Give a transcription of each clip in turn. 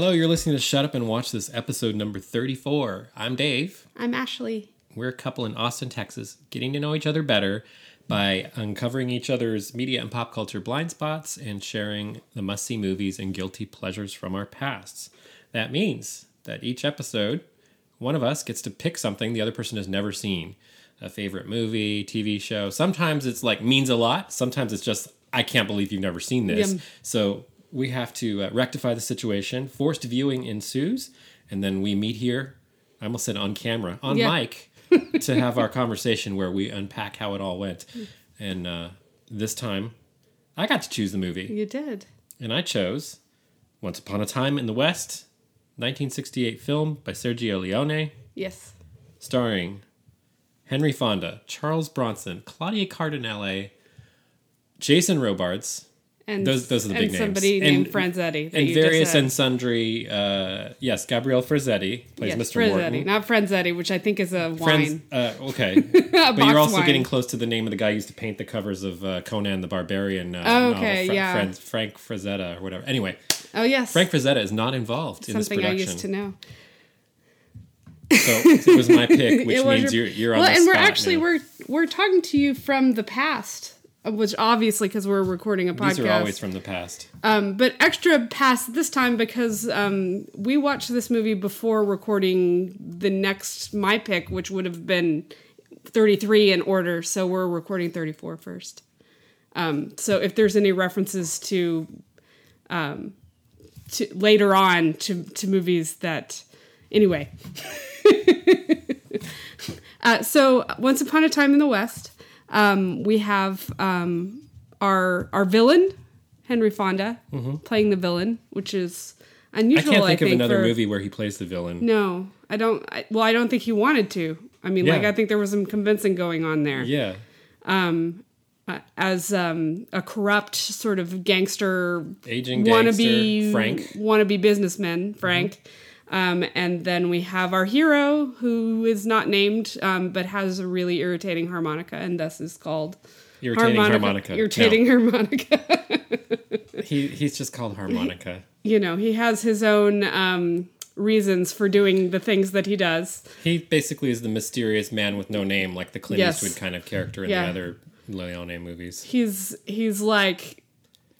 Hello, you're listening to Shut Up and Watch This, episode number 34. I'm Dave. I'm Ashley. We're a couple in Austin, Texas, getting to know each other better by uncovering each other's media and pop culture blind spots and sharing the must see movies and guilty pleasures from our pasts. That means that each episode, one of us gets to pick something the other person has never seen a favorite movie, TV show. Sometimes it's like means a lot, sometimes it's just, I can't believe you've never seen this. Yum. So we have to uh, rectify the situation. Forced viewing ensues, and then we meet here. I almost said on camera, on Yeah. mic, to have our conversation where we unpack how it all went. And uh, this time, I got to choose the movie, You did. and I chose Once Upon a Time in the West, 1968 film by Sergio Leone, Yes. starring Henry Fonda, Charles Bronson, Claudia Cardinale, Jason Robards, And Those- those are the and big names. somebody And- named Franzetti. and you just various and sundry. Uh, yes, Gabriel Ferzetti plays yes, Mr. Franzetti, Morton. not Franzetti, which I think is a wine. uh, okay, A but you're also wine. getting close to the name of the guy who used to paint the covers of uh, Conan the Barbarian. Uh, Oh, novel, okay, Fra- yeah. Fran- Frank Frazetta or whatever. Anyway, Oh yes, Frank Frazetta is not involved in this something I production. used to know. So it was my pick, which means your- you're you're on well, the and we're actually now. we're we're talking to you from the past, which obviously because we're recording a podcast. These are always from the past. Um, but extra past this time because um, we watched this movie before recording the next my pick, which would have been 33 in order. So we're recording 34 first. Um, so if there's any references to, um, to later on to, to movies that, anyway. uh, so Once Upon a Time in the West, um, we have um, our our villain Henry Fonda playing the villain, which is unusual. I can't think of think, another for- movie where he plays the villain. No, I don't. I, well, I don't think he wanted to. I mean, like I think there was some convincing going on there. Yeah, Uh, as um, a corrupt sort of gangster, aging wannabe gangster Frank. wannabe businessman Frank. Um, and then we have our hero who is not named, um, but has a really irritating harmonica, and thus is called Irritating harmonica. Irritating harmonica. He he's just called harmonica. you know, he has his own um, reasons for doing the things that he does. He basically is the mysterious man with no name, like the Clint Yes. Eastwood kind of character in Yeah. the other Leone movies. He's he's like,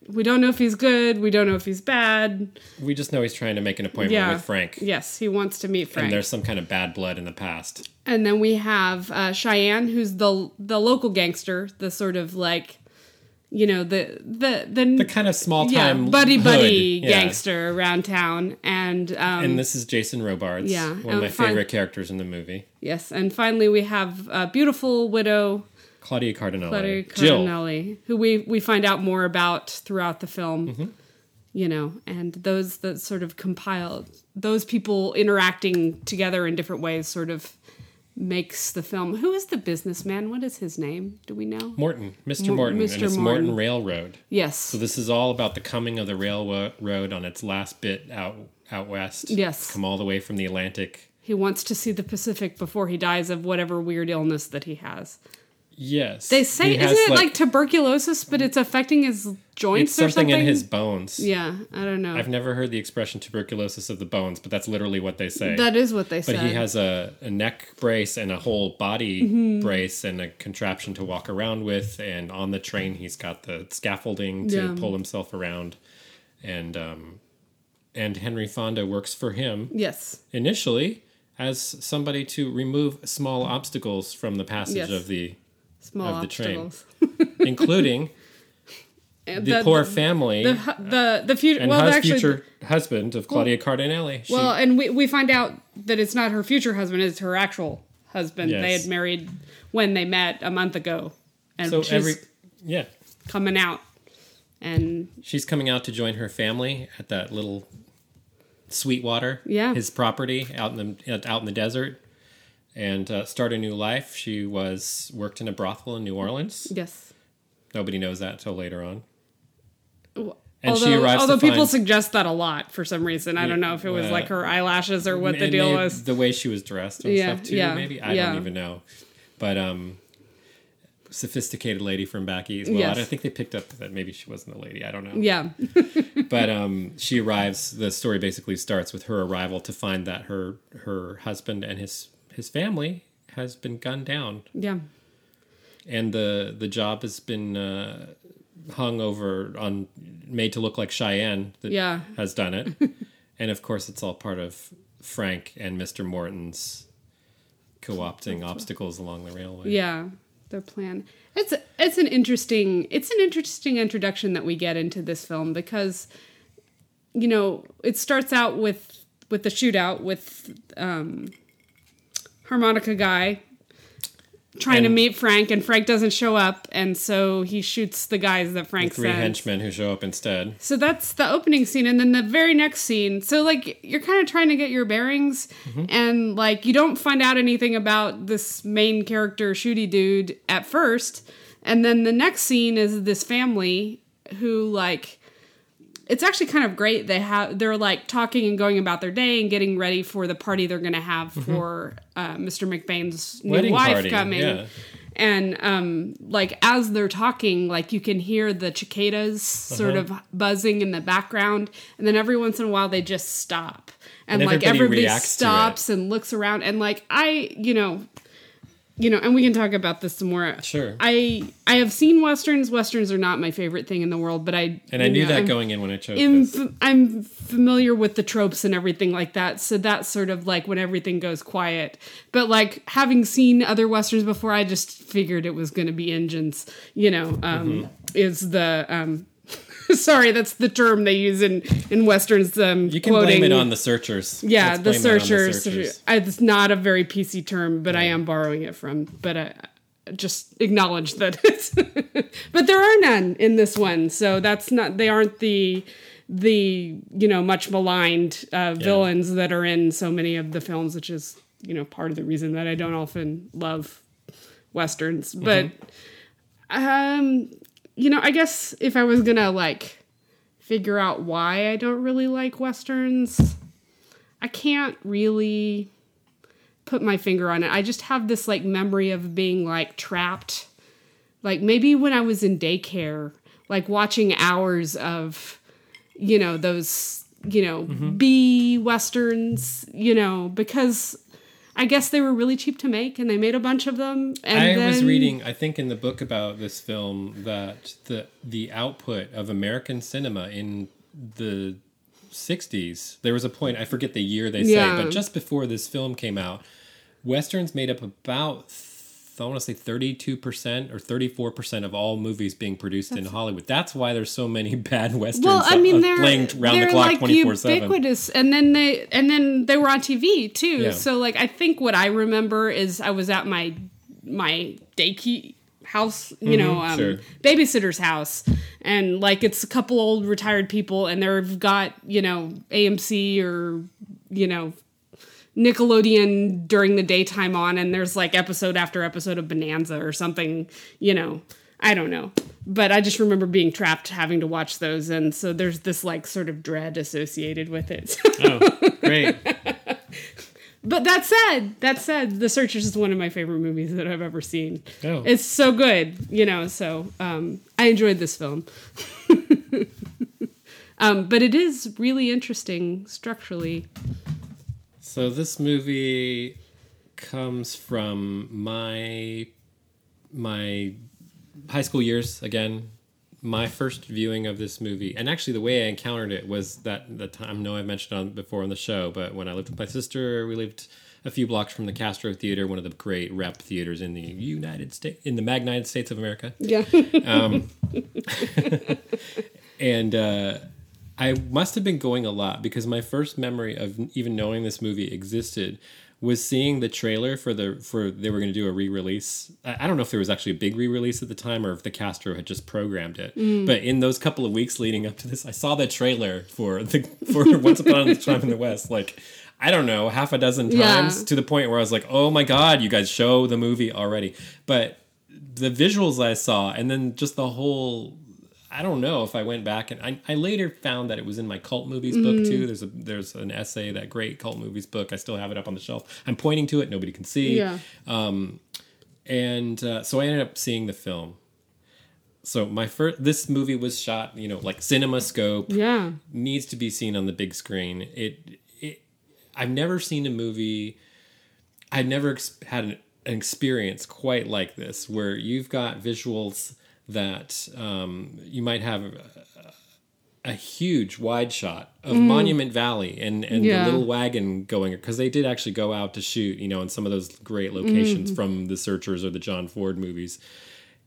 we don't know if he's good, we don't know if he's bad. We just know he's trying to make an appointment Yeah, with Frank, Yes, he wants to meet Frank. and there's some kind of bad blood in the past. And then we have uh, Cheyenne, who's the the local gangster, the sort of like, you know, the the the, The kind of small yeah time buddy hood. buddy Yeah. gangster around town, and um, And this is Jason Robards, Yeah, one of my fine- favorite characters in the movie. yes, and finally we have a beautiful widow Claudia Cardinale, Claudia Jill. Who we we find out more about throughout the film. Mm-hmm. You know, and those that sort of compile those people interacting together in different ways, sort of makes the film. Who is the businessman? What is his name? Do we know? Morton, Mr. Mo- Morton, Mr. and it's Morton. Morton Railroad. Yes. So this is all about the coming of the railroad on its last bit out out west. Yes. come all the way from the Atlantic. He wants to see the Pacific before he dies of whatever weird illness that he has. Yes, They say, isn't it like, tuberculosis, but it's affecting his joints it's or something something? in his bones? yeah, I don't know. I've never heard the expression tuberculosis of the bones, but that's literally what they say. that is what they say. but said. he has a, a neck brace and a whole body Mm-hmm. brace and a contraption to walk around with. And on the train, he's got the scaffolding to Yeah. pull himself around. And um, and Henry Fonda works for him yes. initially as somebody to remove small obstacles from the passage Yes. of the Small of the train. including And the, poor family the the the future. and Well, hus- actually, future husband of Claudia Cardinale. She, well, and we we find out that it's not her future husband; it's her actual husband. They had married when they met a month ago, and so she's every yeah, coming out. And she's coming out to join her family at that little Sweetwater, Yeah. his property out in the out in the desert, and uh, start a new life. She was worked in a brothel in New Orleans. yes, Nobody knows that till later on. although And she arrives although people find- suggest that a lot for some reason. I don't know if it was uh, like her eyelashes or what the deal was. the way she was dressed and Yeah, stuff too. yeah, maybe I yeah. don't even know, but um, sophisticated lady from back east. Well, Yes. I think they picked up that maybe she wasn't a lady. I don't know. Yeah. But um, she arrives. The story basically starts with her arrival to find that her her husband and his his family has been gunned down, Yeah. and the the job has been uh, hung over on made to look like Cheyenne that Yeah. has done it, and of course it's all part of Frank and Mister Morton's co-opting obstacles along the railway. Yeah. Their plan. It's it's an interesting it's an interesting introduction that we get into this film because you know, it starts out with with the shootout with um harmonica guy trying to meet Frank and Frank doesn't show up and so he shoots the guys that Frank three sends. henchmen who show up instead. So that's the opening scene, and then the very next scene. So like you're kind of trying to get your bearings, mm-hmm. and like you don't find out anything about this main character, shooty dude, at first, and then the next scene is this family who like. It's actually kind of great. They have they're like talking and going about their day and getting ready for the party they're going to have for uh, Mr. McBain's new Wedding wife party, coming yeah. and um like as they're talking like you can hear the cicadas sort Uh-huh. of buzzing in the background and then every once in a while they just stop and, And like everybody everybody to it. stops and looks around and like i you know you know and we can talk about this some more Sure. i i have seen westerns westerns are not my favorite thing in the world but i And I knew know, that I'm- going in when I chose I'm, this. f- I'm familiar with the tropes and everything like that. So that's sort of like when everything goes quiet. But like having seen other westerns before, I just figured it was going to be Injuns. You know, um, is the um, sorry, that's the term they use in in westerns. Um, You can quoting, blame it on the searchers. yeah, the that on searchers. searchers. It's not a very PC term, but I am borrowing it from. But I just acknowledge that it's. but there are none in this one, so that's not. They aren't the the you know much maligned uh, villains that are in so many of the films, which is you know part of the reason that I don't often love westerns. But um, you know, I guess if I was gonna like figure out why I don't really like westerns, I can't really put my finger on it. I just have this like memory of being like trapped. Like maybe when I was in daycare, like watching hours of, you know, those, you know, mm-hmm. B westerns, you know, because I guess they were really cheap to make and they made a bunch of them. And I then, was reading, I think, in the book about this film that the the output of American cinema in the '60s. There was a point I forget the year they say, Yeah. but just before this film came out, westerns made up about I want to say 32% or 34% of all movies being produced in Hollywood. That's why there's so many bad westerns Well, I mean, they're playing round they're the clock like 24 7. ubiquitous, and then they and then they were on TV too. Yeah. So like, I think what I remember is I was at my my daycare house, you know, um, Mm-hmm, sure. babysitter's house, and like it's a couple old retired people, and they've got you know AMC or you know Nickelodeon during the daytime on, and there's like episode after episode of Bonanza or something, you know. I don't know. But I just remember being trapped having to watch those, and so there's this like sort of dread associated with it. Oh, great. but that said, that said, The Searchers is one of my favorite movies that I've ever seen. Oh. It's so good, you know, so um, I enjoyed this film. um, but it is really interesting structurally. So this movie comes from my my high school years again. My first viewing of this movie, and actually the way I encountered it was that the time. I know I mentioned on before on the show, but when I lived with my sister, we lived a few blocks from the Castro Theater, one of the great rep theaters in the United States, in the Magnited States of America Yeah. and uh, I must have been going a lot because my first memory of even knowing this movie existed was seeing the trailer for the for they were going to do a re-release. I, I don't know if there was actually a big re-release at the time or if the Castro had just programmed it. Mm. But in those couple of weeks leading up to this, I saw the trailer for the for Once Upon a Time in the West. Like I don't know, half a dozen Yeah. times to the point where I was like, "Oh my god, you guys show the movie already!" But the visuals I saw, and then just the whole I don't know if I went back and I, I later found that it was in my cult movies book Mm. too. There's a there's an essay that great cult movies book. I still have it up on the shelf. I'm pointing to it. Nobody can see. yeah. Um, and uh, so I ended up seeing the film. So my first, this movie was shot, you know, like CinemaScope Yeah. needs to be seen on the big screen. It, it I've never seen a movie. I've never ex- had an, an experience quite like this, where you've got visuals that um, you might have a, a huge wide shot of Monument Valley and and Yeah. the little wagon going because they did actually go out to shoot, you know, in some of those great locations from the Searchers or the John Ford movies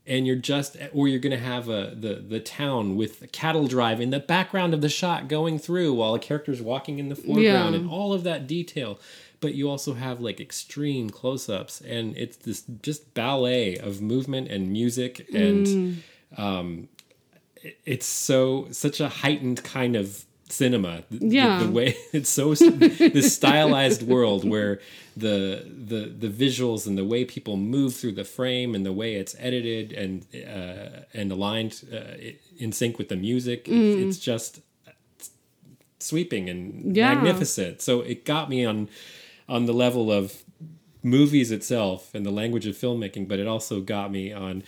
and you're just or you're going to have a the the town with a cattle drive in the background of the shot going through while a character's walking in the foreground Yeah. and all of that detail but you also have like extreme close-ups and it's this just ballet of movement and music and um it's so such a heightened kind of cinema The- the- Yeah. the, way it's so this stylized world where the the the visuals and the way people move through the frame and the way it's edited and uh, and aligned uh, in sync with the music it's, it's just sweeping and Yeah. magnificent so it got me on on the level of movies itself and the language of filmmaking but it also got me on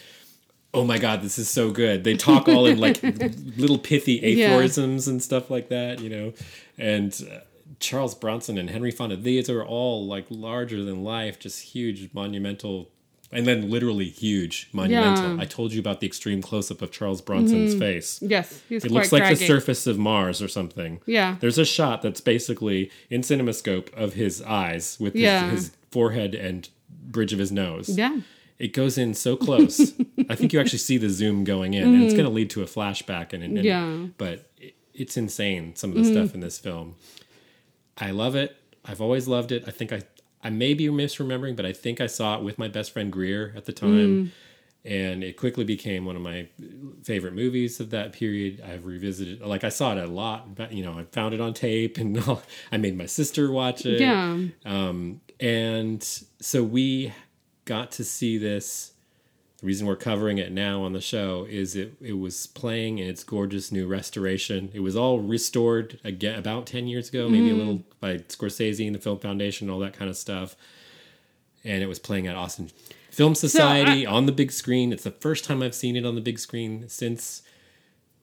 oh my god this is so good they talk all in like little pithy Yeah. aphorisms and stuff like that you know and uh, charles bronson and henry fonda these are all like larger than life just huge monumental and then literally huge monumental Yeah. Mm-hmm. i told you about the extreme close-up of charles bronson's face Yes. He's it looks like the surface of mars or something Yeah. there's a shot that's basically in cinemascope of his eyes with his, Yeah. his forehead and bridge of his nose Yeah. it goes in so close. I think you actually see the zoom going in, and it's going to lead to a flashback. And, and Mm-hmm. Yeah. Mm-hmm. but it, it's insane some of the stuff in this film. I love it. I've always loved it. I think I I may be misremembering, but I think I saw it with my best friend Greer at the time. Mm. And it quickly became one of my favorite movies of that period. I've revisited, like I saw it a lot. But, you know, I found it on tape, and I made my sister watch it. Yeah. Um, and so we got to see this. The reason we're covering it now on the show is it, it was playing in its gorgeous new restoration. It was all restored again about 10 years ago, maybe a mm-hmm. little by Scorsese and the Film Foundation, and all that kind of stuff. And it was playing at Austin Film uh, Society on the big screen. It's the first time I've seen it on the big screen since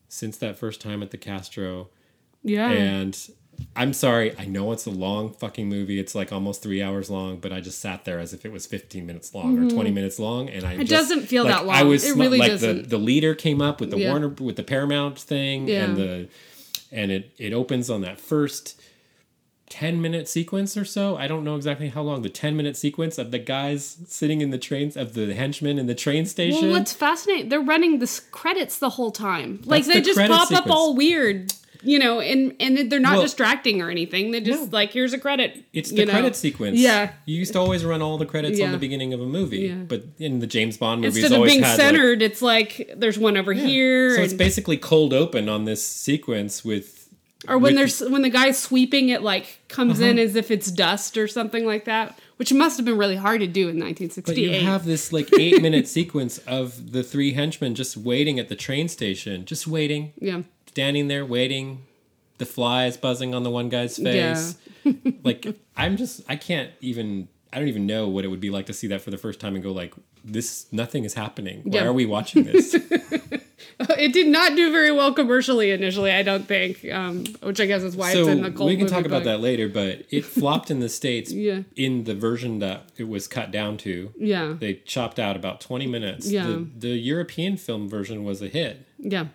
since that first time at the Castro. Yeah. And I'm sorry, I know it's a long fucking movie. It's like almost three hours long, but I just sat there as if it was 15 minutes long or 20 minutes long, and I Mm-hmm. It just- doesn't feel like, that long. I was It really like doesn't. the the leader came up with the Yeah. Warner with the Paramount thing, Yeah. and the and it it opens on that first. 10 minute sequence or so. I don't know exactly how long. The 10 minute sequence of the guys sitting in the trains, of the henchmen in the train station. Well, what's fascinating, they're running the credits the whole time. Like That's they the just pop up all weird, you know, and and they're not Well- distracting or anything. They just No. like here's a credit. It's the know. credit sequence. Yeah. You used to always run all the credits on the beginning of a movie. Yeah. But in the James Bond movies Instead of always being had like- centered, it's like there's one over here, so it's basically cold open on this sequence with or when with- there's when the guy's sweeping, it like comes in Uh-huh. as if it's dust or something like that, which must have been really hard to do in 1968. but 1968. you have this like eight minute sequence of the three henchmen just waiting at the train station, just waiting, yeah, standing there waiting. The flies buzzing on the one guy's face. like I'm just I can't even I don't even know what it would be like to see that for the first time and go like this nothing is happening. Why Yeah. are we watching this? it did not do very well commercially initially. I don't think, um, which I guess is why so it's in the cult we can talk about that later but it flopped in the states Yeah. in the version that it was cut down to Yeah, they chopped out about 20 minutes Yeah. the, the european film version was a hit yeah,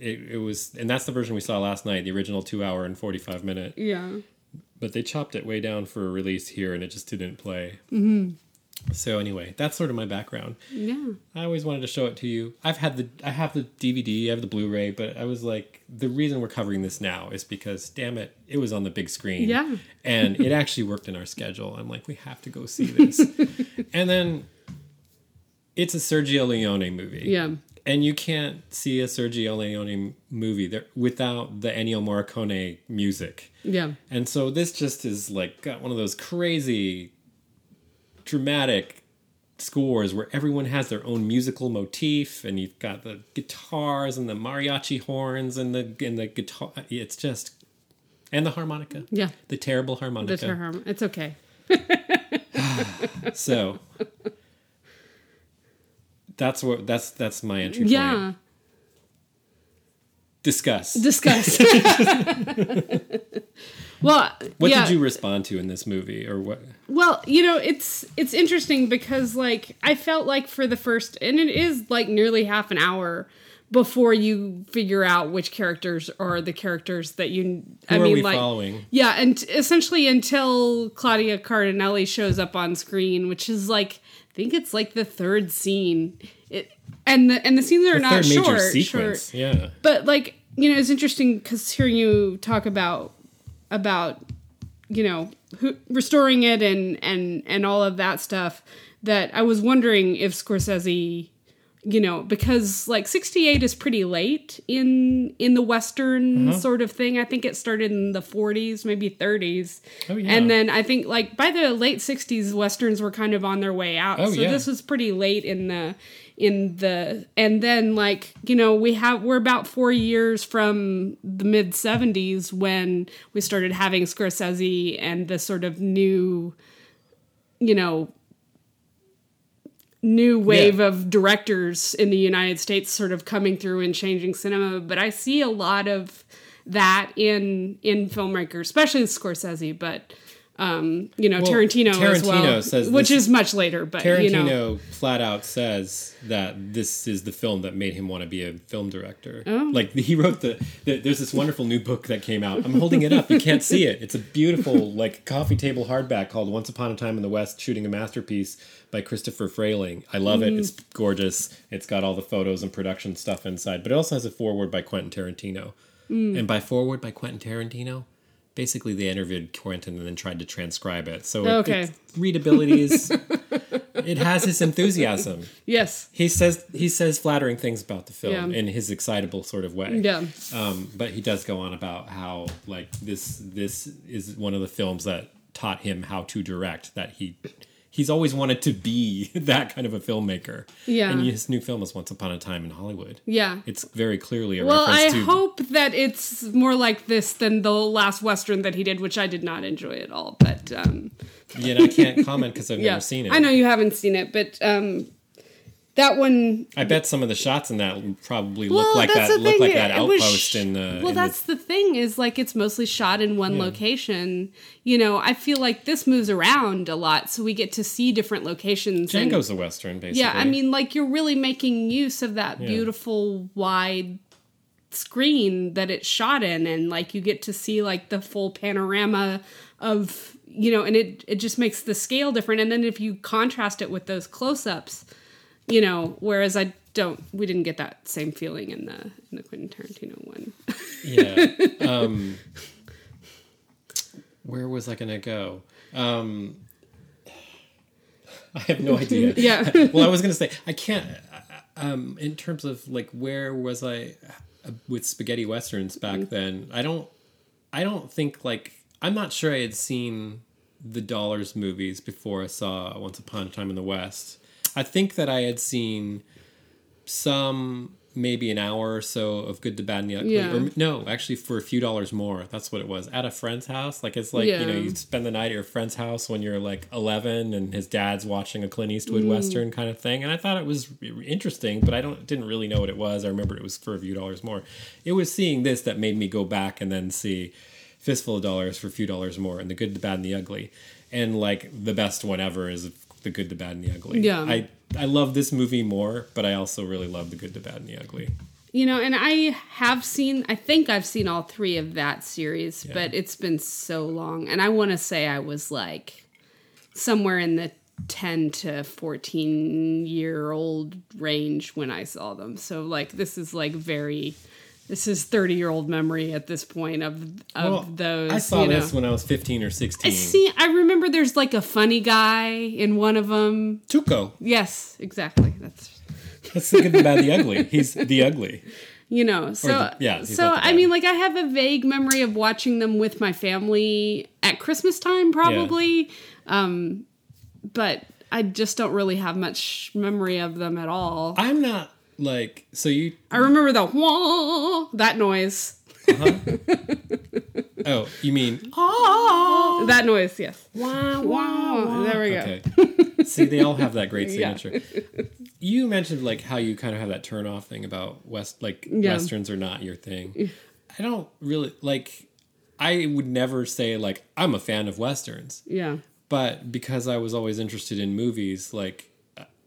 it, it was and that's the version we saw last night the original two hour and 45 minute yeah. but they chopped it way down for a release here and it just didn't play mm-hmm. so anyway that's sort of my background Yeah. I always wanted to show it to you. I've had the I have the DVD, I have the Blu-ray, but I was like, the reason we're covering this now is because, damn it, it was on the big screen. Yeah. and it actually worked in our schedule. I'm like, we have to go see this. and then it's a Sergio Leone movie. Yeah. And you can't see a Sergio Leone movie there without the Ennio Morricone music. Yeah. And so this just is like got one of those crazy dramatic scores where everyone has their own musical motif and you've got the guitars and the mariachi horns and the and the guitar it's just and the harmonica. Yeah. The terrible harmonica. Her harm. It's okay. So That's what that's that's my entry point. Yeah. Discuss. Discuss. well, what yeah. did you respond to in this movie, or what? Well, you know, it's it's interesting because like I felt like for the first and it is like nearly half an hour before you figure out which characters are the characters that you Who I are mean we like following? yeah, and essentially until Claudia Cardinale shows up on screen, which is like think it's like the third scene. It and the and the scenes are The not third major short, sequence. short. Yeah. But like, you know, it's interesting because hearing you talk about about you know who, restoring it and and and all of that stuff. That I was wondering if Scorsese, you know, because like '68 is pretty late in in the Western Uh-huh. sort of thing. I think it started in the 40s, maybe 30s, Oh, yeah. and then I think like by the late '60s, westerns were kind of on their way out. Oh, so yeah. this was pretty late in the in the and then like you know we have we're about four years from the mid 70s when we started having scorsese and the sort of new you know new wave Yeah. of directors in the united states sort of coming through and changing cinema but i see a lot of that in in filmmakers especially scorsese but um you know Well, tarantino, as well says which this- is much later but Tarantino you know flat out says that this is the film that made him want to be a film director. Oh. Like he wrote the, the there's this wonderful new book that came out. I'm holding it up. You can't see it. It's a beautiful like coffee table hardback called Once Upon a Time in the West: Shooting a Masterpiece by Christopher Frayling. I love it. It's gorgeous. It's got all the photos and production stuff inside, but it also has a foreword by Quentin Tarantino. And by foreword by Quentin Tarantino, basically they interviewed Quentin and then tried to transcribe it. So it- Okay. its readability is it has his enthusiasm. yes He says he says flattering things about the film Yeah. in his excitable sort of way. yeah Um, but he does go on about how like this this is one of the films that taught him how to direct. That he he's always wanted to be that kind of a filmmaker. Yeah. And his new film is Once Upon a Time in Hollywood. yeah It's very clearly a Well, I reference to hope that it's more like this than the last western that he did, which I did not enjoy at all. But um, Yeah, and I can't comment because I've yeah, never seen it. I know you haven't seen it, but um, that one. I bet some of the shots in that probably Well, look like that look like that outpost sh- in the. Well, in that's the thing is like it's mostly shot in one Yeah. location. You know, I feel like this moves around a lot, so we get to see different locations. the and- Django's a western, basically. Yeah, I mean, like you're really making use of that Yeah. beautiful wide screen that it's shot in, and like you get to see like the full panorama of you know, and it it just makes the scale different. And then if you contrast it with those close ups, you know, whereas I don't, we didn't get that same feeling in the in the Quentin Tarantino one. yeah. Um, where was I gonna go? Um, I have no idea. Yeah. well, I was gonna say I can't. Um, in terms of like where was I uh, with spaghetti westerns back then? I don't. I don't think like I'm not sure I had seen the Dollars movies before I saw Once Upon a Time in the West. I think that I had seen some maybe an hour or so of Good, the Bad, and the Ugly. Yeah. Or no, actually for a few dollars more. That's what it was. At a friend's house. Like it's like, you know, you spend the night at your friend's house when you're like 11 and his dad's watching a Clint Eastwood Mm. Western kind of thing. And I thought it was interesting, but I don't didn't really know what it was. I remember it was for a few dollars more. It was seeing this that made me go back and then see Fistful of Dollars for a few dollars more and The Good, the Bad, and the Ugly. And like the best one ever is The Good, the Bad, and the Ugly. Yeah. I, I love this movie more, but I also really love The Good, the Bad, and the Ugly. You know, and I have seen, I think I've seen all three of that series, Yeah. but it's been so long. And I want to say I was like somewhere in the 10 to 14 year old range when I saw them. So, like, this is like very, this is 30 year old memory at this point of, of Well, those. I saw you know. this when I was 15 or 16. I see, I remember there's like a funny guy in one of them. Tuco. Yes, exactly. That's That's the good, the bad, the ugly. He's the ugly. you know so the- yeah, so i mean like i have a vague memory of watching them with my family at christmas time probably um but i just don't really have much memory of them at all I'm not like so you. i remember the wah, that noise uh-huh. Oh, you mean ah. that noise yes wow wow there we go okay? See, they all have that great Yeah. signature. You mentioned like how you kind of have that turn off thing about west like Yeah. westerns are not your thing. I don't really like I would never say like I'm a fan of westerns, Yeah. but because I was always interested in movies, like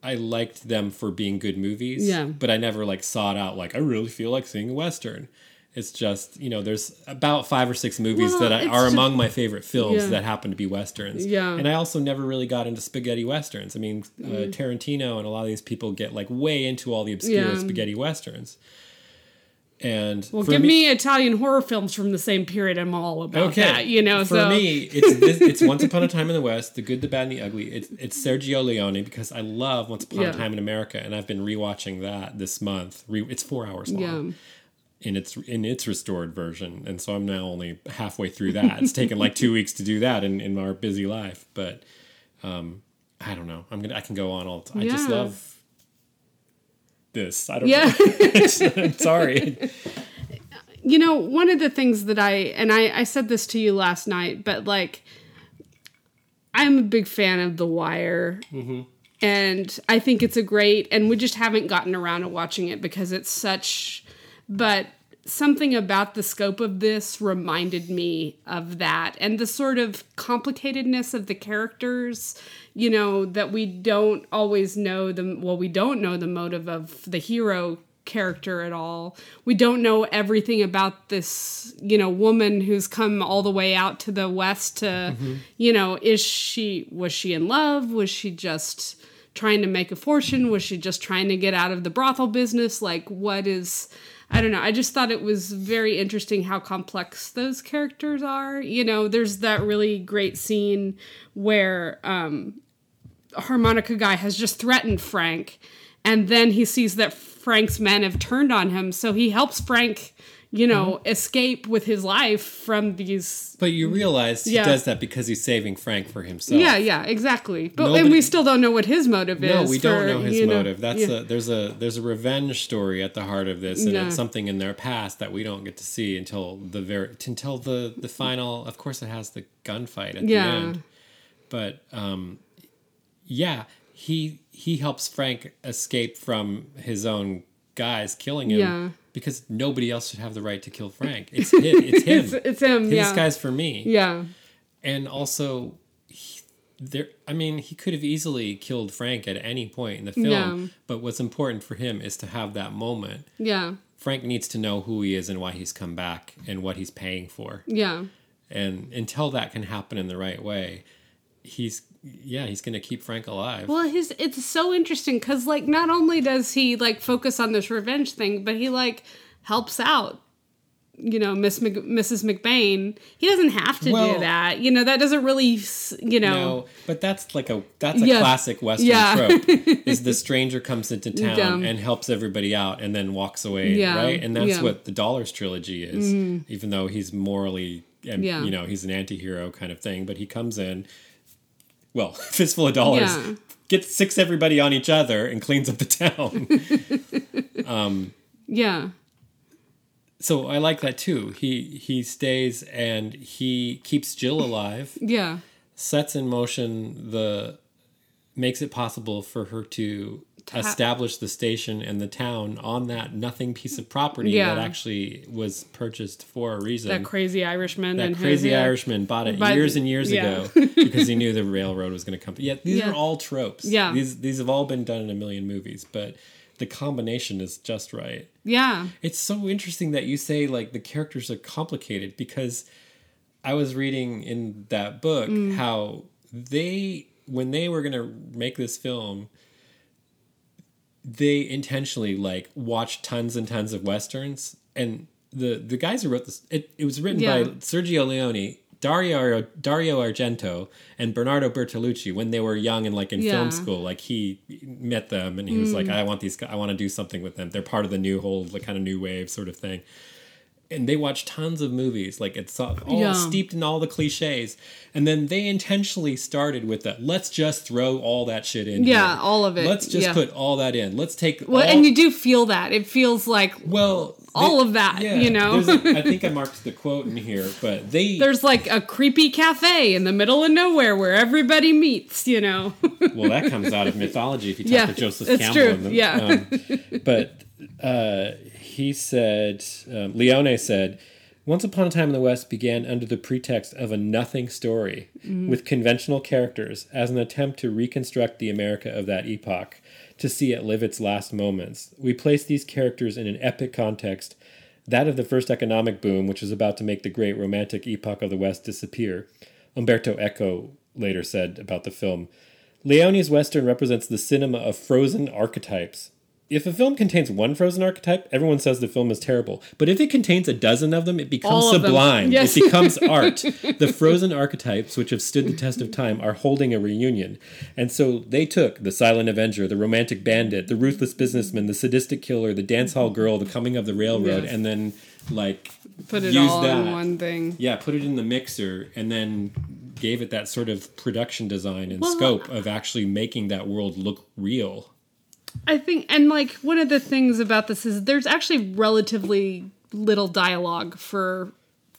I liked them for being good movies. Yeah. But I never like sought out like I really feel like seeing a western. It's just you know there's about five or six movies Well, that I, are just- among my favorite films Yeah. that happen to be westerns. Yeah. And I also never really got into spaghetti westerns. I mean, uh, Mm. Tarantino and a lot of these people get like way into all the obscure Yeah. spaghetti westerns. And Well, give me, Italian horror films from the same period. I'm all about Okay, that. You know, for so me, it's this, it's Once Upon a Time in the West, The Good, the Bad, and the Ugly. It's it's Sergio Leone because I love Once Upon Yeah. a Time in America, and I've been rewatching that this month. Re, it's four hours long. yeah, In its in its restored version, and so I'm now only halfway through that. It's taken like two weeks to do that in, in our busy life, but um, I don't know. I'm gonna I can go on all. I just love this. I don't. yeah. know. Sorry. you know, one of the things that I and I I said this to you last night, but like, I'm a big fan of The Wire. Mm-hmm. And I think it's a great, and we just haven't gotten around to watching it because it's such, but something about the scope of this reminded me of that and the sort of complicatedness of the characters you know that we don't always know the well we don't know the motive of the hero character at all. We don't know everything about this you know woman who's come all the way out to the west to mm-hmm. you know is she was she in love? Was she just trying to make a fortune? Was she just trying to get out of the brothel business? Like what is I don't know. I just thought it was very interesting how complex those characters are. You know, there's that really great scene where um, harmonica guy has just threatened Frank, and then he sees that Frank's men have turned on him, so he helps Frank, you know, escape with his life from these. But you realize he Yeah. does that because he's saving Frank for himself. Yeah, yeah, exactly. But and we still don't know what his motive is. No, we don't know his you know- motive. That's yeah. a there's a there's a revenge story at the heart of this, and Yeah. it's something in their past that we don't get to see until the very until the the final. Of course, it has the gunfight at the end, but um, yeah, he he helps Frank escape from his own guys killing him. Because nobody else should have the right to kill Frank. It's him. It's him. It's, it's him. This yeah. guy's for me yeah. and also he, there i mean he could have easily killed frank at any point in the film Yeah. but what's important for him is to have that moment Yeah. frank needs to know who he is and why he's come back and what he's paying for Yeah. and until that can happen in the right way he's yeah he's gonna keep frank alive Well, his it's so interesting because like not only does he like focus on this revenge thing, but he like helps out. You know, Miss Mc, Mrs. McBain. He doesn't have to Well- do that. You know, that doesn't really. You know. no, but that's like a that's a Yeah. classic Western Yeah. trope. Is the stranger comes into town Yeah. and helps everybody out and then walks away, Yeah. right? And that's what the Dollars trilogy is. Mm. Even though he's morally, and you know, he's an anti-hero kind of thing, but he comes in, well, fistful of dollars, Yeah. gets six everybody on each other and cleans up the town. Um, yeah. so I like that too. He he stays and he keeps Jill alive. Yeah. sets in motion the makes it possible for her to ha- establish the station and the town on that nothing piece of property Yeah. that actually was purchased for a reason. That crazy Irishman. That and crazy his. Irishman bought it But- years and years yeah. ago because he knew the railroad was going to come. Yeah, these Yeah. are all tropes. Yeah. these these have all been done in a million movies, but the combination is just right. Yeah. It's so interesting that you say like the characters are complicated because I was reading in that book Mm. how they when they were going to make this film they intentionally like watched tons and tons of westerns and the the guys who wrote this it, it was written Yeah. by Sergio Leone Dario Dario Argento and Bernardo Bertolucci when they were young and like in Yeah. film school like he met them and he was like mm. I want these I want to do something with them they're part of the new whole like kind of new wave sort of thing and they watch tons of movies like it's all, Yeah. steeped in all the cliches and then they intentionally started with that let's just throw all that shit in Yeah, here. all of it. let's just Yeah. put all that in let's take Well, all, and you do feel that. It feels like well all of that. Yeah, you know, there's a- I think I marked the quote in here, but they there's like a creepy cafe in the middle of nowhere where everybody meets. You know, well that comes out of mythology if you talk Yeah, to Joseph Campbell. in yeah. Um, but uh, he said, um, Leone said, Once Upon a Time in the West began under the pretext of a nothing story Mm-hmm. with conventional characters as an attempt to reconstruct the America of that epoch, to see it live its last moments. We place these characters in an epic context, that of the first economic boom, which was about to make the great romantic epoch of the West disappear. Umberto Eco later said about the film Leone's Western represents the cinema of frozen archetypes. If a film contains one frozen archetype, everyone says the film is terrible. But if it contains a dozen of them, it becomes All of them. sublime. Yes. It becomes art. The frozen archetypes, which have stood the test of time, are holding a reunion. And so they took the silent avenger, the romantic bandit, the ruthless businessman, the sadistic killer, the dance hall girl, the coming of the railroad, Yes. and then like put it all that. in one thing. yeah, put it in the mixer and then gave it that sort of production design and Well, scope of actually making that world look real. I think, and like one of the things about this is there's actually relatively little dialogue for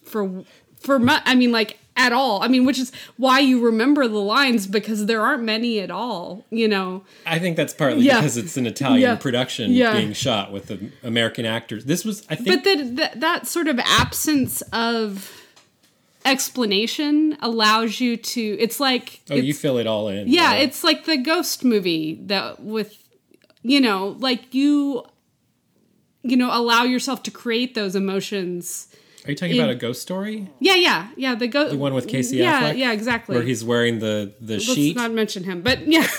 for for mu- I mean like at all. I mean, which is why you remember the lines because there aren't many at all. You know, I think that's partly Yeah. because it's an Italian Yeah. production Yeah. being shot with the American actors. This was, I think, but that that that sort of absence of explanation allows you to. It's like oh, it's, you fill it all in. yeah, it's like the ghost movie that with you know like you you know allow yourself to create those emotions Are you talking in- about a ghost story? yeah yeah yeah the ghost The one with Casey yeah Affleck? yeah exactly Where he's wearing the, the let's sheet? not mention him but yeah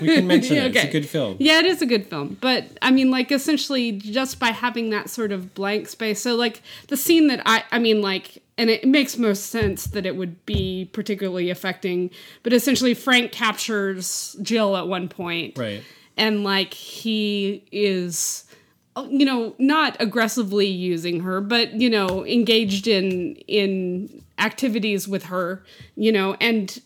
we can mention it. It's a good film. yeah it is a good film but i mean like essentially just by having that sort of blank space so like the scene that i i mean like and it makes most sense that it would be particularly affecting but essentially frank captures jill at one point Right. And like he is you know not aggressively using her but you know engaged in in activities with her you know and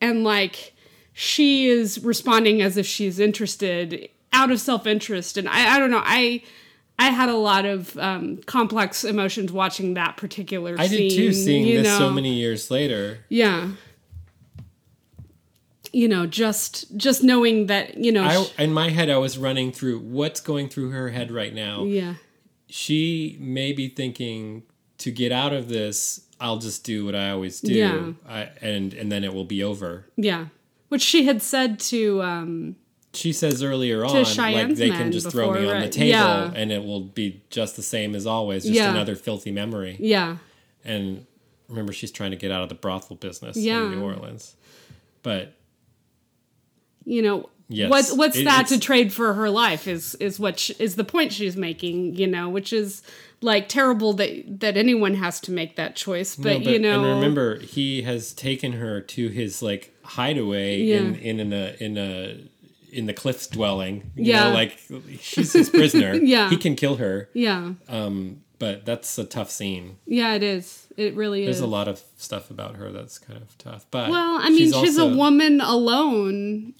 and like she is responding as if she's interested out of self-interest. And i, I don't know i i had a lot of um, complex emotions watching that particular I scene did too, seeing this so many years later. yeah you know just just knowing that you know I, sh- in my head, I was running through what's going through her head right now. yeah she may be thinking to get out of this i'll just do what i always do Yeah. I, and and then it will be over Yeah. Which she had said to um she says earlier on like they can just throw me on the table Yeah. and it will be just the same as always just Yeah. another filthy memory yeah. and remember she's trying to get out of the brothel business Yeah. in new orleans but You know Yes. what's what's It- that to trade for her life is is what sh is the point she's making, you know, which is like terrible that that anyone has to make that choice, but, No, you know and remember he has taken her to his like hideaway in in in a in a in the cliffs dwelling you Yeah. know like she's his prisoner Yeah. he can kill her Yeah. um but that's a tough scene Yeah, it is. It really there's is. There's a lot of stuff about her that's kind of tough but well, I mean, she's, also- a woman alone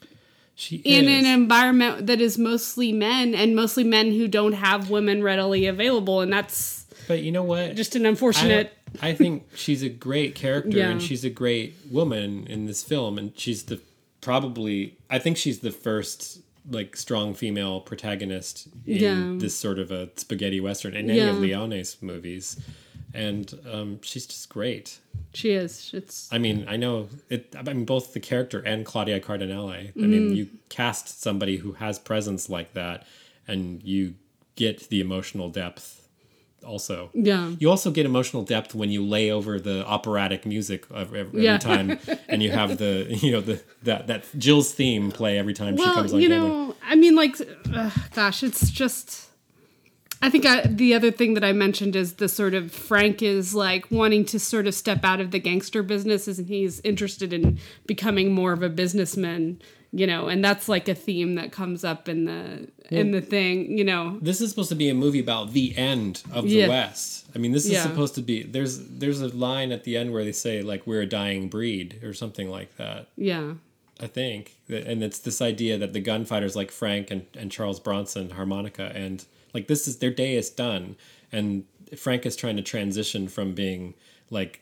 she in is. an environment that is mostly men and mostly men who don't have women readily available and that's but you know what just an unfortunate I think she's a great character Yeah. and she's a great woman in this film and she's the probably I think she's the first like strong female protagonist in Yeah. this sort of a spaghetti western in any of Leone's movies. And um, she's just great. she is. It's I mean, I know it. I mean, both the character and Claudia Cardinale. I Mm-hmm. mean, you cast somebody who has presence like that, and you get the emotional depth. Also, Yeah. You also get emotional depth when you lay over the operatic music every, every Yeah. time, and you have the you know the that that Jill's theme play every time she comes on you camera. know, I mean, like, uh, gosh, it's just. I think I, the other thing that I mentioned is the sort of Frank is like wanting to sort of step out of the gangster business, and he's interested in becoming more of a businessman, you know, and that's like a theme that comes up in the in the thing, you know. This is supposed to be a movie about the end of the Yeah. West. I mean, this is Yeah. supposed to be. There's there's a line at the end where they say like we're a dying breed or something like that. Yeah, I think, and it's this idea that the gunfighters like Frank and, and Charles Bronson harmonica, and like this is their day is done, and Frank is trying to transition from being like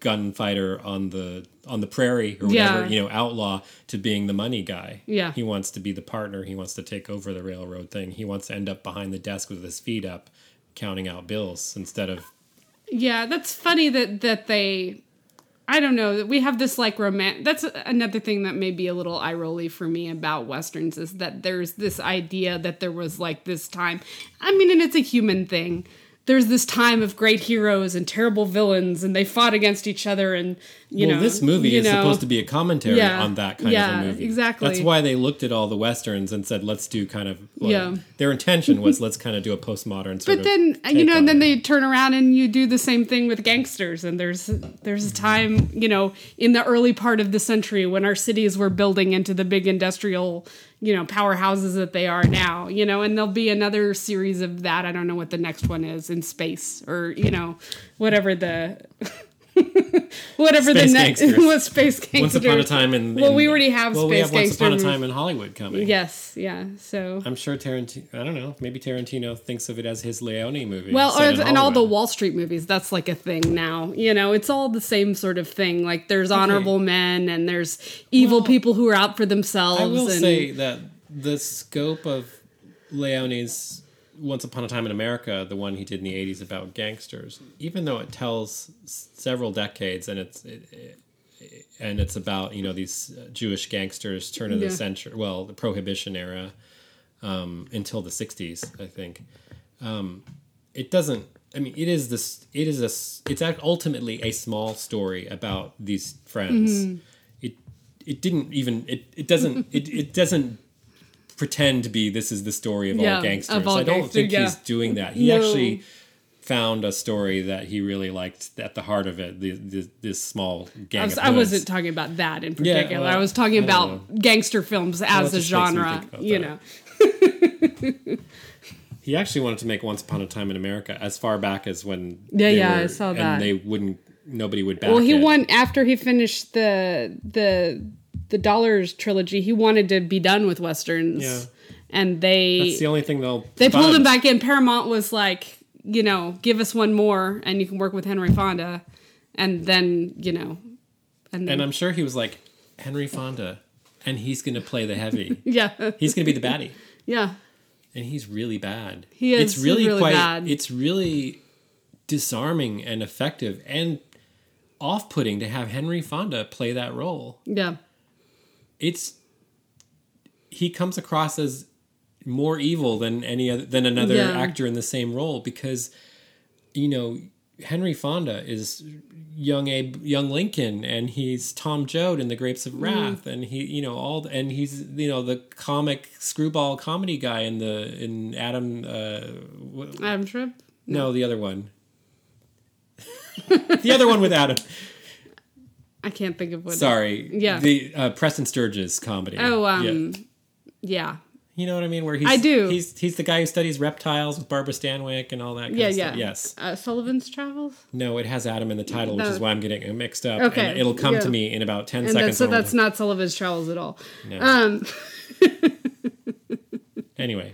gunfighter on the on the prairie or whatever Yeah. you know outlaw to being the money guy Yeah. he wants to be the partner he wants to take over the railroad thing he wants to end up behind the desk with his feet up counting out bills instead of Yeah, that's funny that that they I don't know we have this like romance. That's another thing that may be a little eye rolly for me about westerns is that there's this idea that there was like this time. I mean, and it's a human thing. There's this time of great heroes and terrible villains, and they fought against each other. And you well, know, this movie is know, supposed to be a commentary Yeah. on that kind Yeah, of a movie. exactly. That's why they looked at all the westerns and said, "Let's do kind of." well, Yeah. Their intention was, "Let's kind of do a postmodern sort But of." then you know, and then it. they turn around and you do the same thing with gangsters. And there's there's a time you know in the early part of the century when our cities were building into the big industrial you know powerhouses that they are now. You know, and there'll be another series of that. I don't know what the next one is in space or you know whatever the. whatever Space the next what space gangsters Once upon a time in, well we already have well, space we have Once upon a time in Hollywood coming. yes yeah so I'm sure Tarantino. I don't know. Maybe Tarantino thinks of it as his Leone movie. Well, or, and all the Wall Street movies, that's like a thing now. You know, it's all the same sort of thing. Like there's honorable men and there's evil Well, people who are out for themselves. I will and, say that the scope of Leone's Once Upon a Time in America, the one he did in the '80s about gangsters, even though it tells several decades and it's it, it, and it's about you know these Jewish gangsters turn of Yeah. the century, well, the Prohibition era um, until the '60s, I think. Um, it doesn't. I mean, it is this. It is a. It's act- ultimately a small story about these friends. Mm-hmm. It. It didn't even. It. It doesn't. It. It doesn't pretend to be. This is the story of Yeah, all gangsters. of all I don't gangsters, think yeah. he's doing that. He No. actually found a story that he really liked at the heart of it. The, the, this small gang. I, was, I wasn't talking about that in Yeah, particular. well, I was talking I about gangster films as it a just makes me genre. You that. know, He actually wanted to make Once Upon a Time in America as far back as when. Yeah, yeah, I were- saw and that. they wouldn't. Nobody would back well, he it. won after he finished the the the Dollars trilogy. He wanted to be done with westerns, Yeah. and they That's the only thing they'll. They pulled him back in. Paramount was like, you know, give us one more and you can work with Henry Fonda. And then, you know, and then, And I'm sure he was like Henry Fonda, and he's going to play the heavy. yeah, He's going to be the baddie, yeah, and he's really bad. He is It's really, really quite. bad. It's really disarming and effective and off-putting to have Henry Fonda play that role. yeah, It's he comes across as more evil than any other than another Yeah. actor in the same role because you know Henry Fonda is young Abe, young Lincoln, and he's Tom Joad in The Grapes Mm. of Wrath, and he, you know, all, and he's, you know, the comic screwball comedy guy in the in Adam. Uh, Adam's Rib. no, the other one. the other one with Adam. I can't think of what. Sorry. Yeah. The uh, Preston Sturges comedy. Oh, um, Yeah. yeah, You know what I mean? Where he's I do. He's he's the guy who studies reptiles with Barbara Stanwyck and all that. Kind yeah, of yeah. Stuff. Yes. Uh, Sullivan's Travels. No, it has Adam in the title, which No. is why I'm getting it mixed up. Okay, And it'll come yeah. to me in about ten And seconds. that's, so that's not Sullivan's Travels at all. No. Um, Anyway,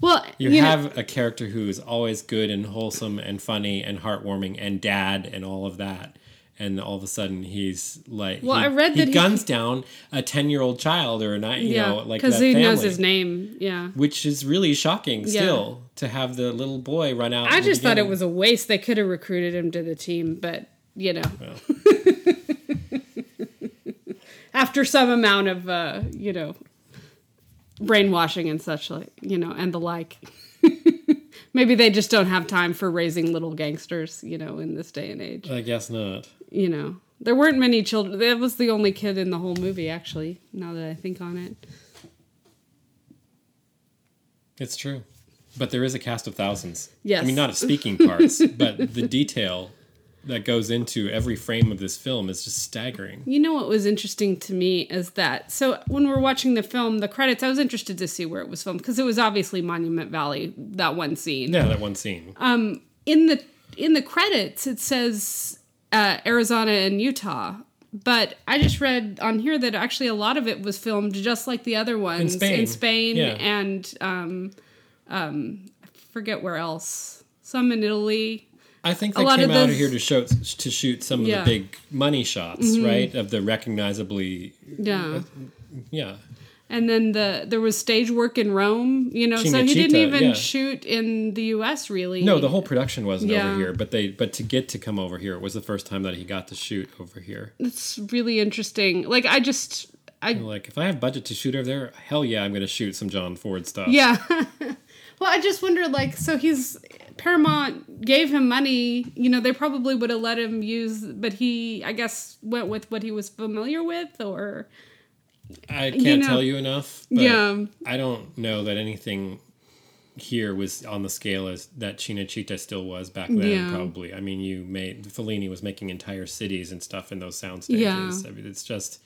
well, you, you, know, have a character who is always good and wholesome and funny and heartwarming and dad and all of that. And all of a sudden, he's like, Well, he, I read he that he- guns down a ten-year-old child or a nine, you yeah, know, like because he knows his name. Yeah. which is really shocking Yeah. still to have the little boy run out. I just thought it was a waste. They could have recruited him to the team, but you know, after some amount of uh, you know brainwashing and such like you know and the like. Maybe they just don't have time for raising little gangsters, you know, in this day and age. I guess not. You know, there weren't many children. That was the only kid in the whole movie, actually. Now that I think on it, It's true. But there is a cast of thousands. Yes. I mean, not of speaking parts, but the detail that goes into every frame of this film is just staggering. You know what was interesting to me is that so when we're watching the film, the credits, I was interested to see where it was filmed because it was obviously Monument Valley that one scene. Yeah, that one scene. Um, In the in the credits, it says uh, Arizona and Utah, but I just read on here that actually a lot of it was filmed just like the other ones Spain. in Spain Yeah. and um, um, I forget where else. Some in Italy. I think A they lot came of out of here to show to shoot some of Yeah. Mm-hmm. the big money shots, right? Of the recognizably, Yeah. yeah. And then the there was stage work in Rome, you know, so he didn't even yeah. shoot in the US really. No, the whole production wasn't Yeah. over here, but they but to get to come over here it was the first time that he got to shoot over here. It's really interesting. Like I just I Like if I have budget to shoot over there, hell yeah, I'm going to shoot some John Ford stuff. Yeah. well, I just wonder, like, so he's Paramount gave him money. You know, they probably would have let him use, but he, I guess, went with what he was familiar with, or I can't You know- tell you enough. But Yeah. I don't know that anything here was on the scale as that Cinecittà still was back then. Yeah. Probably. I mean, you made Fellini was making entire cities and stuff in those sound stages. Yeah. I mean, it's just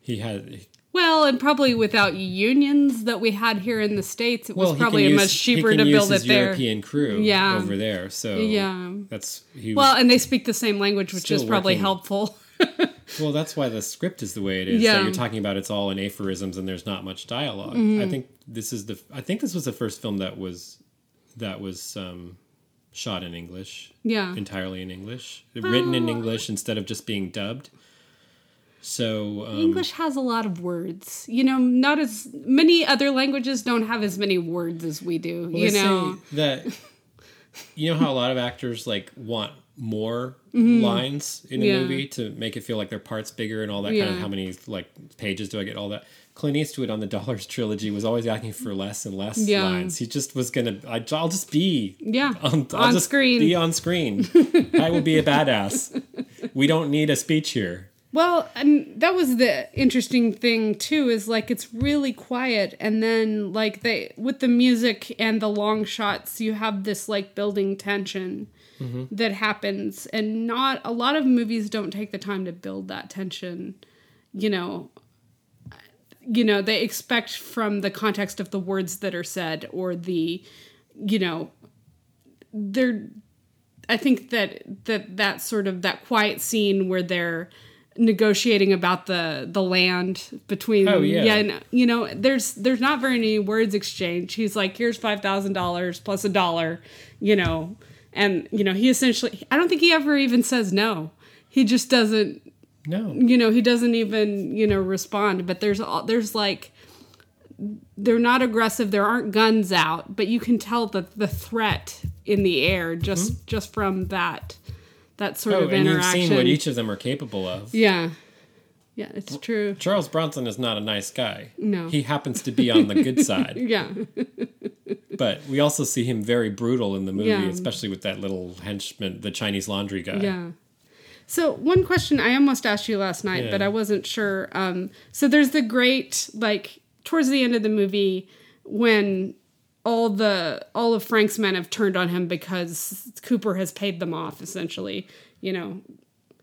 he had. well, and probably without unions that we had here in the states, it was Well, he probably use, much cheaper to build it there. European crew Yeah. over there. So Yeah. that's he. Well, and they speak the same language, which is probably working. helpful. Well, that's why the script is the way it is. Yeah. You're talking about it's all in aphorisms and there's not much dialog Mm-hmm. I think this is the. I think this was the first film that was that was um, shot in English, yeah. entirely in English, written in Oh. English instead of just being dubbed. So um, English has a lot of words. You know, not as many other languages don't have as many words as we do. well, you know, that you know how a lot of actors like want more lines in a Mm-hmm. Yeah. movie to make it feel like their parts bigger and all that kind of how many like pages do I get all that. Clint Eastwood on the Dollars trilogy was always asking for less and less Yeah. lines. He just was gonna. I, I'll just be yeah, on, I'll on just screen. Be on screen. I will be a badass. We don't need a speech here. Well, and that was the interesting thing too is like it's really quiet and then like they with the music and the long shots you have this like building tension Mm-hmm. that happens and not a lot of movies don't take the time to build that tension, you know. You know, they expect from the context of the words that are said or the you know they're I think that that that sort of that quiet scene where they're negotiating about the the land between Oh, yeah. and, you know there's there's not very many words exchanged he's like here's five thousand dollars plus a dollar you know and you know he essentially I don't think he ever even says no he just doesn't No. you know he doesn't even you know respond but there's all there's like they're not aggressive there aren't guns out but you can tell the the threat in the air just just from that that sort Mm-hmm. Oh, of and you've seen what each of them are capable of. yeah yeah it's true Charles Bronson is not a nice guy. No. He happens to be on the good side. yeah But we also see him very brutal in the movie, Yeah. especially with that little henchman, the Chinese laundry guy. Yeah. So one question I almost asked you last night, Yeah. but I wasn't sure. Um, so there's the great like towards the end of the movie when all the all of Frank's men have turned on him because Cooper has paid them off essentially. You know,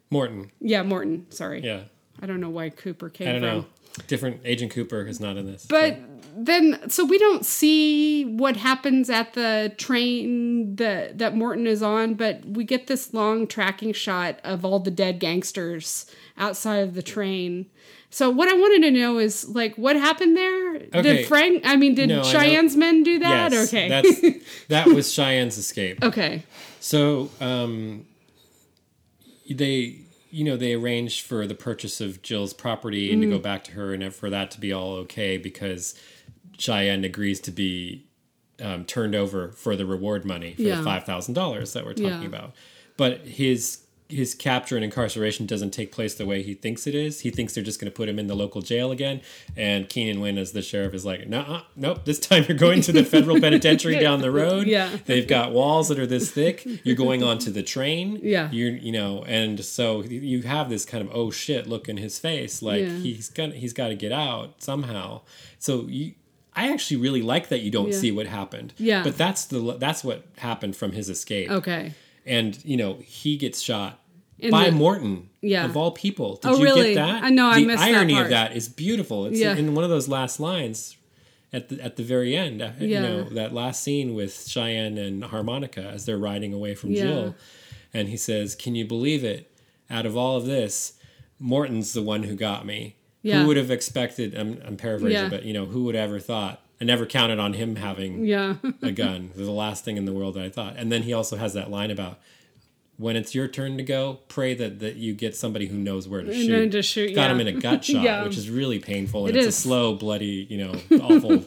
Morton. yeah, Morton. Sorry, Yeah. I don't know why Cooper came I don't from. know. Different Agent Cooper is not in this. But then, so we don't see what happens at the train that that Morton is on, but we get this long tracking shot of all the dead gangsters outside of the train. So what I wanted to know is like what happened there? Okay. Did Frank? I mean, did No, Cheyenne's men do that? yes, okay. that's that was Cheyenne's escape. okay. So um, they, you know, they arranged for the purchase of Jill's property and to Mm. go back to her, and for that to be all okay because Cheyenne agrees to be um, turned over for the reward money for Yeah. the five thousand dollars that we're talking Yeah. about. But his his capture and incarceration doesn't take place the way he thinks it is. He thinks they're just going to put him in the local jail again. And Keenan Wynn, as the sheriff, is like, "No, nope. This time you're going to the federal penitentiary down the road. Yeah. they've got walls that are this thick. You're going onto the train. Yeah. you you know, and so you have this kind of oh shit look in his face, like Yeah. he's gonna he's got to get out somehow. So you. I actually really like that you don't Yeah. see what happened. Yeah. But that's the that's what happened from his escape. Okay. And you know, he gets shot In by the- Morton. Yeah. Of all people. Did Oh, you really? get that? I know, I the missed that irony part. of that is beautiful. It's Yeah. in one of those last lines at the at the very end. uh, You know, that last scene with Cheyenne and Harmonica as they're riding away from Yeah. Jill. And he says, Can you believe it? Out of all of this, Morton's the one who got me. Yeah. Who would have expected? I'm, I'm paraphrasing, Yeah. but you know, who would have ever thought? I never counted on him having Yeah. a gun. It was the last thing in the world that I thought. And then he also has that line about when it's your turn to go, pray that, that you get somebody who knows where to And shoot. to shoot, Got yeah. him in a gut shot, Yeah. which is really painful. And It it's is. a slow, bloody, you know, awful.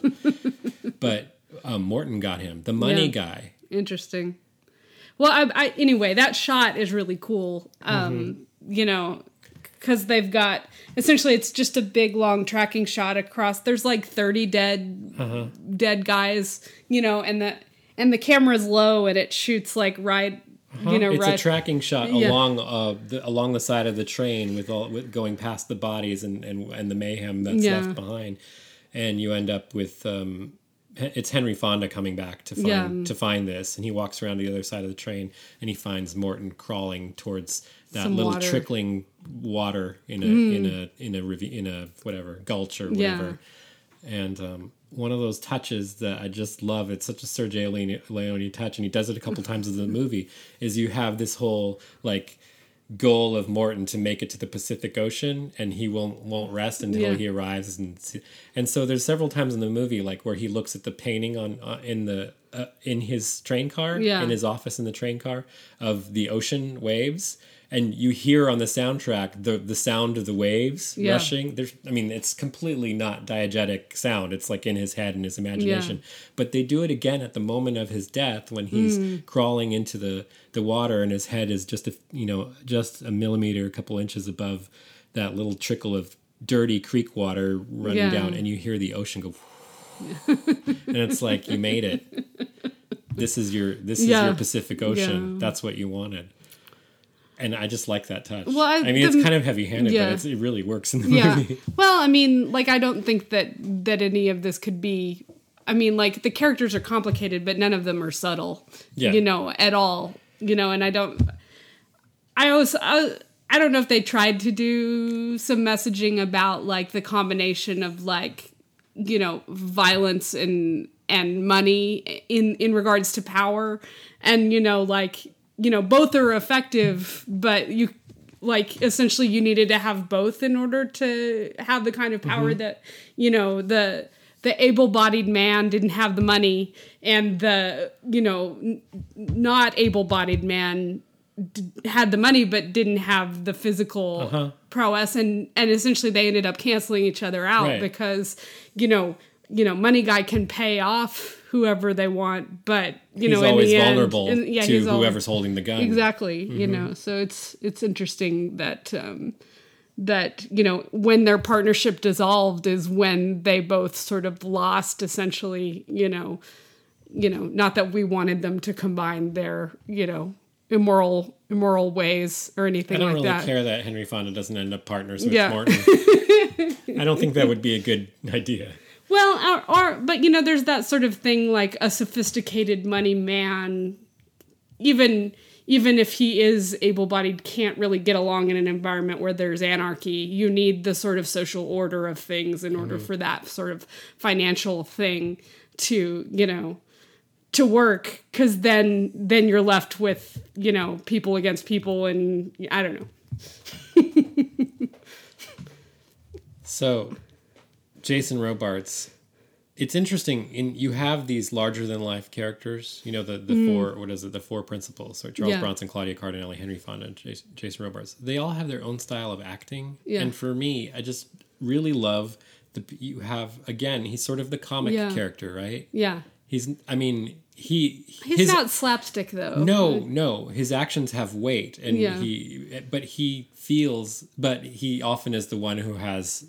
but um, Morton got him. The money Yeah. guy. Interesting. Well, I, I anyway, that shot is really cool. Um, you know, because they've got essentially it's just a big long tracking shot across. There's like 30 dead dead guys, you know, and the and the camera's low and it shoots like right, you know, it's right. a tracking shot Yeah. along uh, the, along the side of the train with all with going past the bodies and, and, and the mayhem that's Yeah. left behind, and you end up with um, it's Henry Fonda coming back to find Yeah. to find this, and he walks around the other side of the train and he finds Morton crawling towards that Some little water. Mm. trickling water in a in a in a in a whatever gulch or Yeah. whatever, and um, one of those touches that I just love. It's such a Sergio Leone, Leone touch, and he does it a couple times in the movie. Is you have this whole like goal of Morton to make it to the Pacific Ocean, and he won't won't rest until Yeah. he arrives. And and so there's several times in the movie like where he looks at the painting on uh, in the uh, in his train car Yeah. in his office in the train car of the ocean waves. And you hear on the soundtrack the the sound of the waves Yeah. rushing. There's, I mean, it's completely not diegetic sound. It's like in his head and his imagination. But they do it again at the moment of his death when he's Mm. crawling into the the water and his head is just a you know just a millimeter, a couple inches above that little trickle of dirty creek water running Yeah. down, and you hear the ocean go, and it's like you made it. This is your this is Yeah. your Pacific Ocean. Yeah. That's what you wanted. And I just like that touch. Well, I- I, mean, it's kind of heavy-handed, yeah. but it's, it really works in the yeah. movie. Well, I mean, like I don't think that that any of this could be. I mean, like the characters are complicated, but none of them are subtle. Yeah. You know, at all. You know, and I don't. I always. I, I don't know if they tried to do some messaging about like the combination of like, you know, violence and and money in in regards to power, and you know, like you know, both are effective, but you like essentially you needed to have both in order to have the kind of power that you know the the able-bodied man didn't have the money and the you know n- not able-bodied man d- had the money but didn't have the physical Uh-huh. prowess and and essentially they ended up canceling each other out Right. because you know you know money guy can pay off whoever they want but you he's know in always the end- vulnerable in- yeah, to he's whoever's holding the gun. exactly you Mm-hmm. know so it's it's interesting that um that you know when their partnership dissolved is when they both sort of lost essentially you know you know not that we wanted them to combine their you know immoral immoral ways or anything I don't like really that care that Henry Fonda doesn't end up partners with Yeah. Morton. I don't think that would be a good idea. Well, or, or but you know, there's that sort of thing like a sophisticated money man, even even if he is able-bodied, can't really get along in an environment where there's anarchy. You need the sort of social order of things in order mm-hmm. for that sort of financial thing to you know to work because then then you're left with you know people against people and i don't know So, Jason Robards, it's interesting. In you have these larger than life characters. You know the the four what is it? The four principals. So Charles Mm. Yeah. Bronson, Claudia Cardinale, Henry Fonda, and Jason, Jason Robards. They all have their own style of acting. Yeah. And for me, I just really love the you have again. He's sort of the comic Yeah. character, right? yeah He's. I mean, he. he's his, not slapstick though no, no. His actions have weight, and Yeah. he, but he feels, but he often is the one who has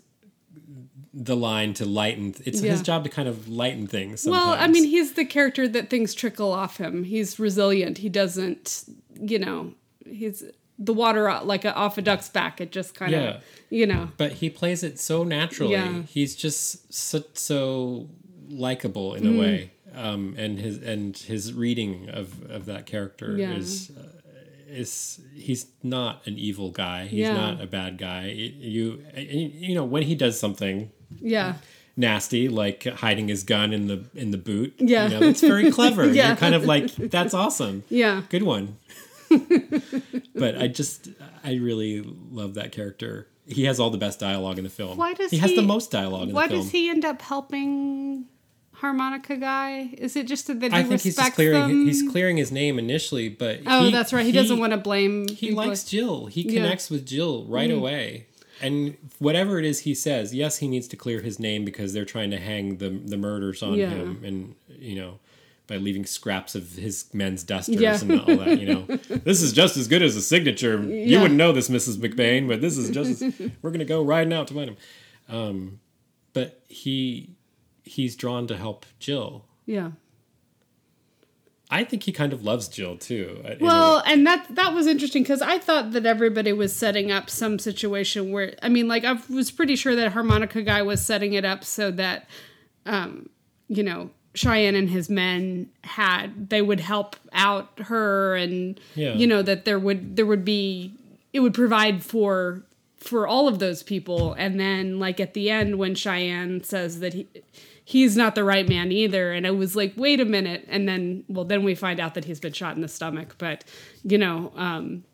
the line to lighten. It's Yeah. his job to kind of lighten things. Sometimes. Well, I mean, he's the character that things trickle off him. He's resilient. He doesn't, you know, he's the water uh, like a, off a duck's back. It just kind of, Yeah. you know, but he plays it so naturally. Yeah. He's just so, so likable Mm. in a way, um, and his and his reading of of that character is. Uh, is he's not an evil guy. He's Yeah. not a bad guy. It- you you know when he does something yeah, nasty, like hiding his gun in the in the boot. Yeah. you know, it's very clever. Yeah. You're kind of like, that's awesome. yeah, Good one. but I just I really love that character. He has all the best dialogue in the film. Why does he, he has the most dialogue in Why the film? Why does he end up helping harmonica guy? Is it just that he I think he's clearing them? he's clearing his name initially, but oh, he- that's right. He, doesn't want to blame. He people. likes Jill. He Yeah. Connects with Jill right away. And whatever it is he says, yes, he needs to clear his name because they're trying to hang the the murders on Yeah. him, and you know, by leaving scraps of his men's dusters Yeah. and all that. You know, this is just as good as a signature. You wouldn't know this, Mrs. McBain, but this is just. As, we're gonna go riding out to find him. Um, but he he's drawn to help Jill. Yeah. I think he kind of loves Jill too. Well, and that that was interesting because I thought that everybody was setting up some situation where I mean, like I was pretty sure that harmonica guy was setting it up so that, um, you know, Cheyenne and his men had they would help out her, and Yeah. you know that there would there would be it would provide for for all of those people, and then like at the end when Cheyenne says that he he's not the right man either. And i was like wait a minute. And then well then we find out that he's been shot in the stomach. But you know um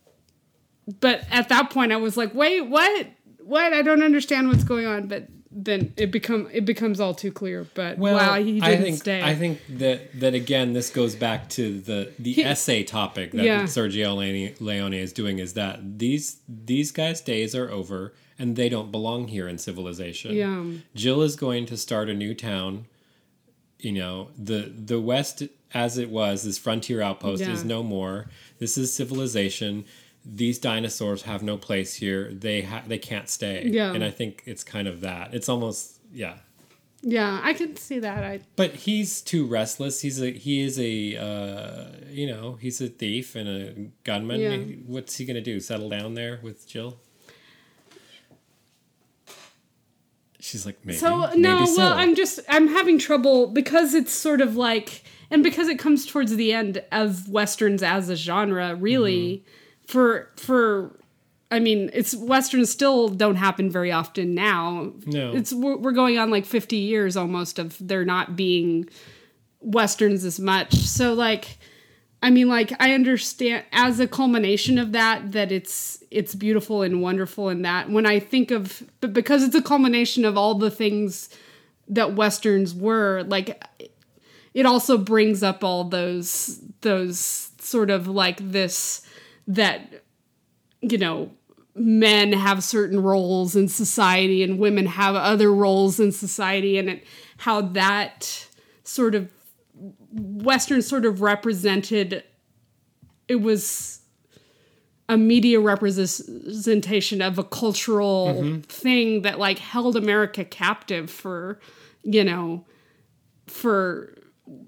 but at that point i was like wait what? What? I don't understand what's going on. But then it become it becomes all too clear. But wow he didn't I think, stay. I think that that again, this goes back to the the essay topic that Yeah. Sergio Leone, Leone is doing. Is that these these guys' days are over and they don't belong here in civilization. Yeah. Jill is going to start a new town. You know the the West as it was this frontier outpost Yeah. is no more. This is civilization. These dinosaurs have no place here. They ha- they can't stay. Yeah. and I think it's kind of that. It's almost yeah. yeah i can see that i But he's too restless. He's a he is a uh, you know he's a thief and a gunman. Yeah. What's he gonna do? Settle down there with Jill? She's like maybe. So maybe no, so. well, I'm just I'm having trouble because it's sort of like, and because it comes towards the end of westerns as a genre, really, Mm-hmm. for for, I mean, it's westerns still don't happen very often now. No. it's we're, we're going on like 50 years almost of there not being westerns as much. So like. I mean, like I understand as a culmination of that that it's it's beautiful and wonderful in that. When I think of but because it's a culmination of all the things that westerns were like it also brings up all those those sort of like this that you know men have certain roles in society and women have other roles in society and it, how that sort of western sort of represented it was a media representation of a cultural mm-hmm. thing that like held america captive for you know for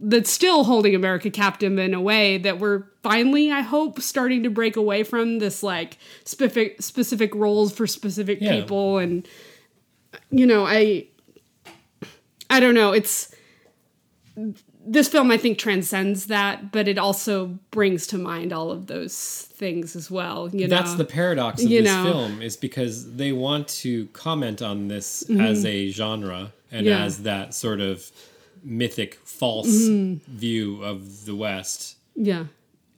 that's still holding america captive in a way that we're finally i hope starting to break away from this like specific specific roles for specific Yeah. people and you know i i don't know it's this film i think transcends that but it also brings to mind all of those things as well you know That's the paradox of You this know. film is because they want to comment on this as a genre and Mm-hmm. Yeah. as that sort of mythic false Mm-hmm. view of the West. yeah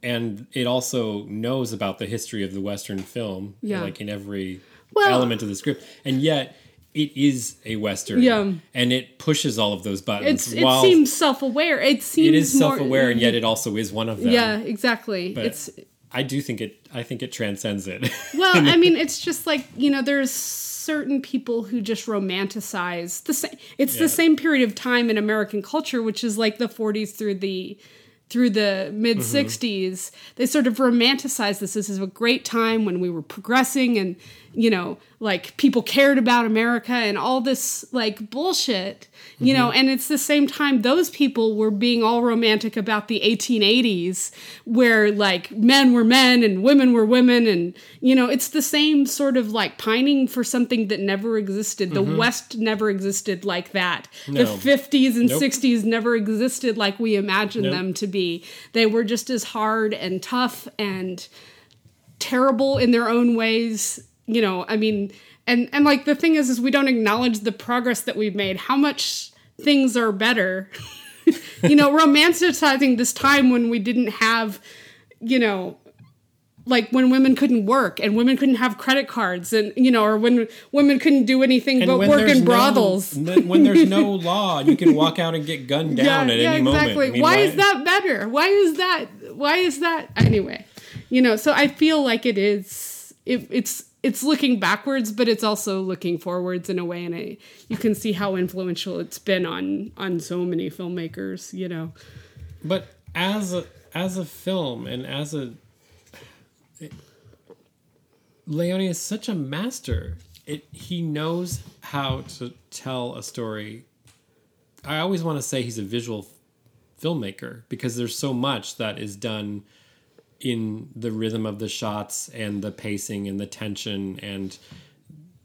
and it also knows about the history of the western film Yeah. like in every Well- element of the script and yet it is a western. Yeah. and it pushes all of those buttons it's it seems self-aware. It seems it is more- self-aware and yet it also is one of them. Yeah exactly. But it's i do think it i think it transcends it. Well i mean it's just like you know there's certain people who just romanticize the same it's Yeah. the same period of time in american culture which is like the 40s through the through the mid mm-hmm. 60s they sort of romanticize this. This is a great time when we were progressing and you know like people cared about america and all this like bullshit you know? Mm-hmm. And it's the same time those people were being all romantic about the 1880s where like men were men and women were women and you know it's the same sort of like pining for something that never existed. The mm-hmm. west never existed like that. The 50s and Nope. 60s never existed like we imagined Nope. them to be. They were just as hard and tough and terrible in their own ways you know i mean and and like the thing is is we don't acknowledge the progress that we've made how much things are better. You know romanticizing this time when we didn't have you know like when women couldn't work and women couldn't have credit cards and you know or when women couldn't do anything but work in brothels. no, when there's no law, you can walk out and get gunned down at any moment. I mean, why is that better? Why is that why is that anyway you know so i feel like it is it, it's it's looking backwards but it's also looking forwards in a way and you can see how influential it's been on on so many filmmakers you know But as a as a film and as a Leone is such a master. It he knows how to tell a story. I always want to say he's a visual filmmaker because there's so much that is done in the rhythm of the shots and the pacing and the tension and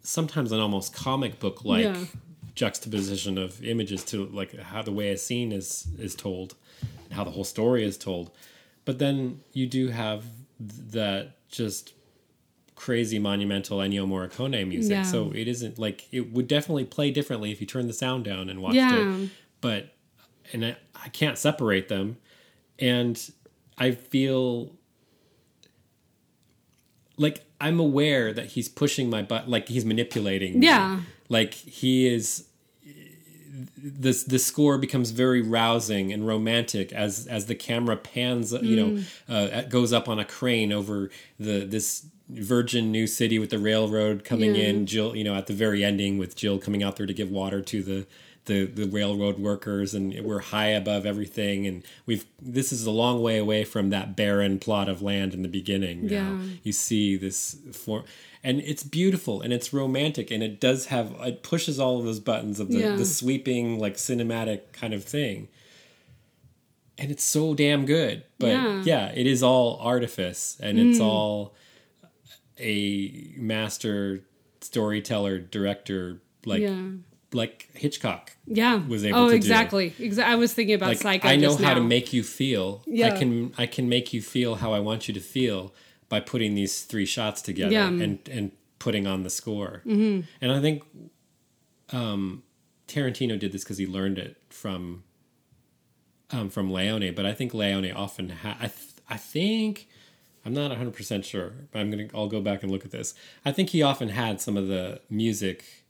sometimes an almost comic book like Yeah. juxtaposition of images to like how the way a scene is is told and how the whole story is told but then you do have th- that just crazy monumental Ennio Morricone music Yeah. so it isn't like it would definitely play differently if you turned the sound down and watched Yeah. it but and I, I can't separate them and I feel like I'm aware that he's pushing my butt, like he's manipulating. me. Yeah. like he is. This the score becomes very rousing and romantic as as the camera pans, you know, uh, goes up on a crane over the this virgin new city with the railroad coming Yeah. in. Jill, you know, at the very ending with Jill coming out there to give water to the the the railroad workers, and we're high above everything. And we've this is a long way away from that barren plot of land in the beginning. now. Yeah. you see this form. And it's beautiful and it's romantic and it does have it pushes all of those buttons of the, Yeah. the sweeping like cinematic kind of thing. And it's so damn good. But Yeah. yeah, it is all artifice and it's mm. all a master storyteller director like yeah like Hitchcock. yeah was able oh to do. Oh, exactly Exa- i was thinking about Like psycho I know how to make you feel. Yeah. I can I can make you feel how I want you to feel by putting these three shots together Yeah. and and putting on the score. Mm-hmm. And I think um, Tarantino did this because he learned it from um, from Leone. But I think Leone often ha- I th- I think I'm not 100 percent sure. But I'm gonna I'll go back and look at this. I think he often had some of the music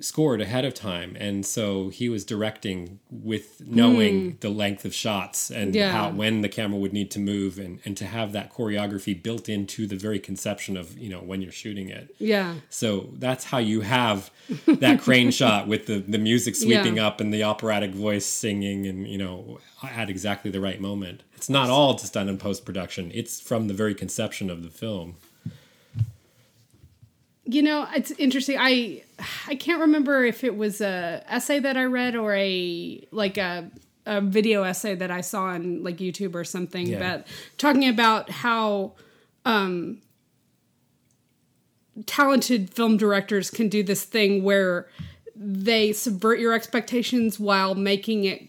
scored ahead of time and so he was directing with knowing hmm. the length of shots and. Yeah. how when the camera would need to move and and to have that choreography built into the very conception of you know when you're shooting it yeah so that's how you have that crane shot with the the music sweeping Yeah. up and the operatic voice singing and you know at exactly the right moment it's not all just done in post production it's from the very conception of the film You know, it's interesting. I I can't remember if it was a essay that I read or a like a a video essay that I saw on like YouTube or something, Yeah. but talking about how um talented film directors can do this thing where they subvert your expectations while making it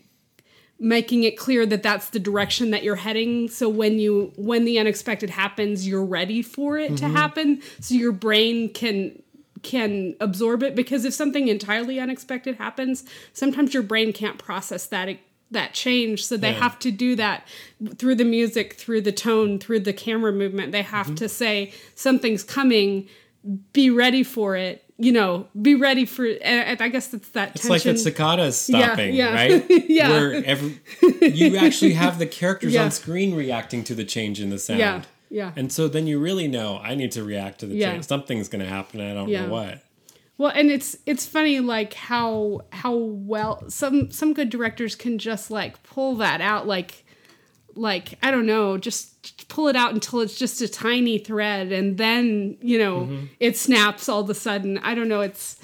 making it clear that that's the direction that you're heading. So when you when the unexpected happens you're ready for it to mm-hmm. happen. So your brain can can absorb it. Because if something entirely unexpected happens sometimes your brain can't process that that change. So they Yeah. have to do that through the music through the tone through the camera movement. They have mm-hmm. to say something's coming. Be ready for it you know be ready for and i guess that's that It's like that cicadas Yeah, stopping, yeah. right? Yeah. Where every, you actually have the characters Yeah. on screen reacting to the change in the sound. Yeah, yeah. And so then you really know I need to react to the Yeah. change. Something's going to happen. I don't Yeah. know what. Well, and it's it's funny like how how well some some good directors can just like pull that out like like I don't know, just pull it out until it's just a tiny thread and then, you know, it snaps all of a sudden. I don't know, it's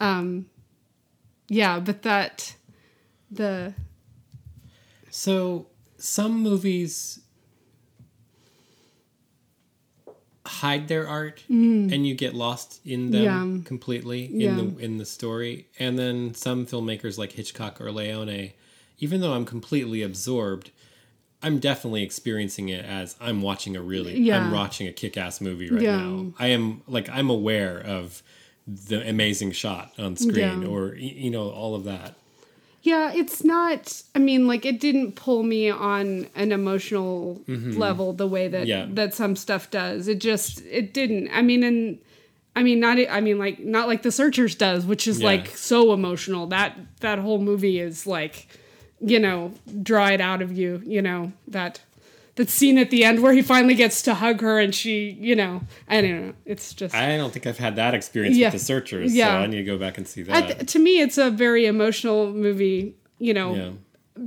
um yeah, but that the So some movies hide their art and you get lost in them Mm. Yeah. completely in Yeah. the in the story. And then some filmmakers like Hitchcock or Leone, even though I'm completely absorbed, I'm definitely experiencing it as I'm watching a really Yeah. I'm watching a kick-ass movie right Yeah. now. I am like I'm aware of the amazing shot on screen Yeah. or you know all of that. Yeah, it's not. I mean, like it didn't pull me on an emotional mm-hmm. level the way that Yeah. that some stuff does. It just it didn't. I mean, and I mean not. I mean, like not like The Searchers does, which is like so emotional. That that whole movie is like, you know, draw it out of you. You know that that scene at the end where he finally gets to hug her and she, you know, I don't know. It's just. I don't think I've had that experience Yeah. with the searchers, Yeah. so I need to go back and see that. th- to me, it's a very emotional movie. You know, yeah.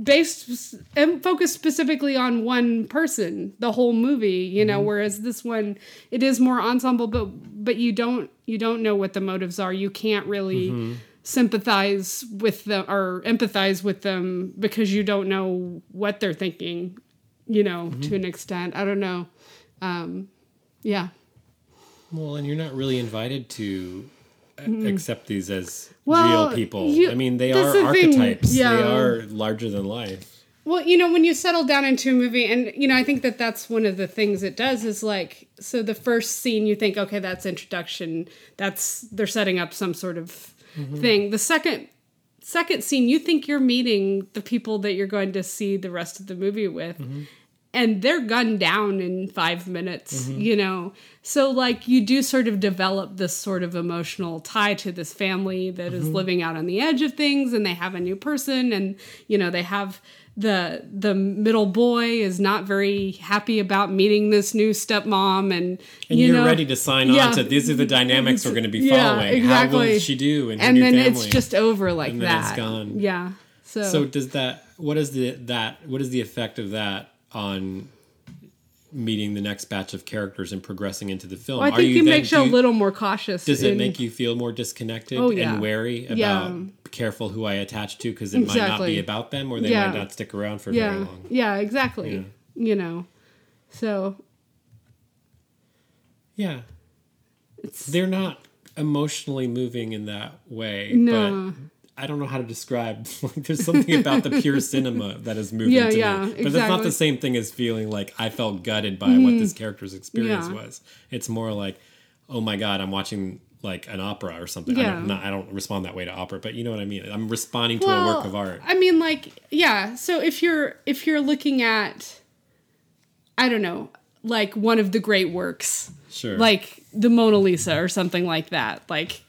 based and focused specifically on one person the whole movie you know mm-hmm. whereas this one it is more ensemble but but you don't you don't know what the motives are you can't really mm-hmm. Sympathize with them or empathize with them because you don't know what they're thinking you know to an extent i don't know um yeah Well, and you're not really invited to a- accept these as Mm-hmm. Well, real people. you- I mean, they are the archetypes. They are larger than life. Well, you know, when you settle down into a movie, and you know, I think that that's one of the things it does is like, so the first scene you think, okay, that's introduction, that's they're setting up some sort of Mm-hmm. thing. The second second scene, you think you're meeting the people that you're going to see the rest of the movie with. Mm-hmm. And they're gunned down in five minutes, mm-hmm. you know. So, like, you do sort of develop this sort of emotional tie to this family that is living out on the edge of things, and they have a new person, and you know, they have the the middle boy is not very happy about meeting this new stepmom and, And you you are ready to sign yeah. on to these are the dynamics we're going to be Yeah, following. How exactly. will she do in and then family? it's just over like And then that it's gone. yeah so, So does that? What is the that? What is the effect of that on meeting the next batch of characters and progressing into the film? Well, I think it then- makes you a little more cautious Does it make you feel more disconnected Oh, yeah. and wary about Yeah. Careful who I attach to because it might not be about them or they Yeah. might not stick around for very yeah long. yeah exactly Yeah. you know so Yeah, it's they're not emotionally moving in that way. No. But I don't know how to describe. Like, there's something about the pure cinema that is moving Yeah, to yeah, me. But that's not the same thing as feeling like I felt gutted by what this character's experience Mm-hmm. Was. It's more like, oh my god, I'm watching like an opera or something. I, Yeah. don't, not, I don't respond that way to opera, but you know what I mean. I'm responding to a work of art. I mean, like, yeah. So if you're if you're looking at, I don't know, like one of the great works, Sure. like the Mona Lisa or something like that, like.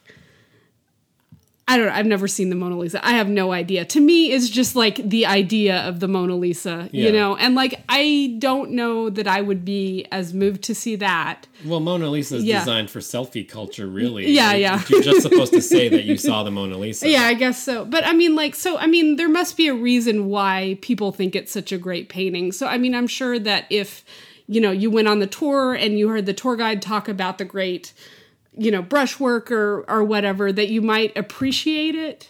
I don't know. I've never seen the Mona Lisa. I have no idea. To me, it's just like the idea of the Mona Lisa, Yeah. you know? And like, I don't know that I would be as moved to see that. Well, Mona Lisa is Yeah. designed for selfie culture, really. Yeah, It- yeah. You're just supposed to say that you saw the Mona Lisa. Yeah, I guess so. But I mean, like, so, I mean, there must be a reason why people think it's such a great painting. So, I mean, I'm sure that if, you know, you went on the tour and you heard the tour guide talk about the great, you know, brushwork or, or whatever, that you might appreciate it.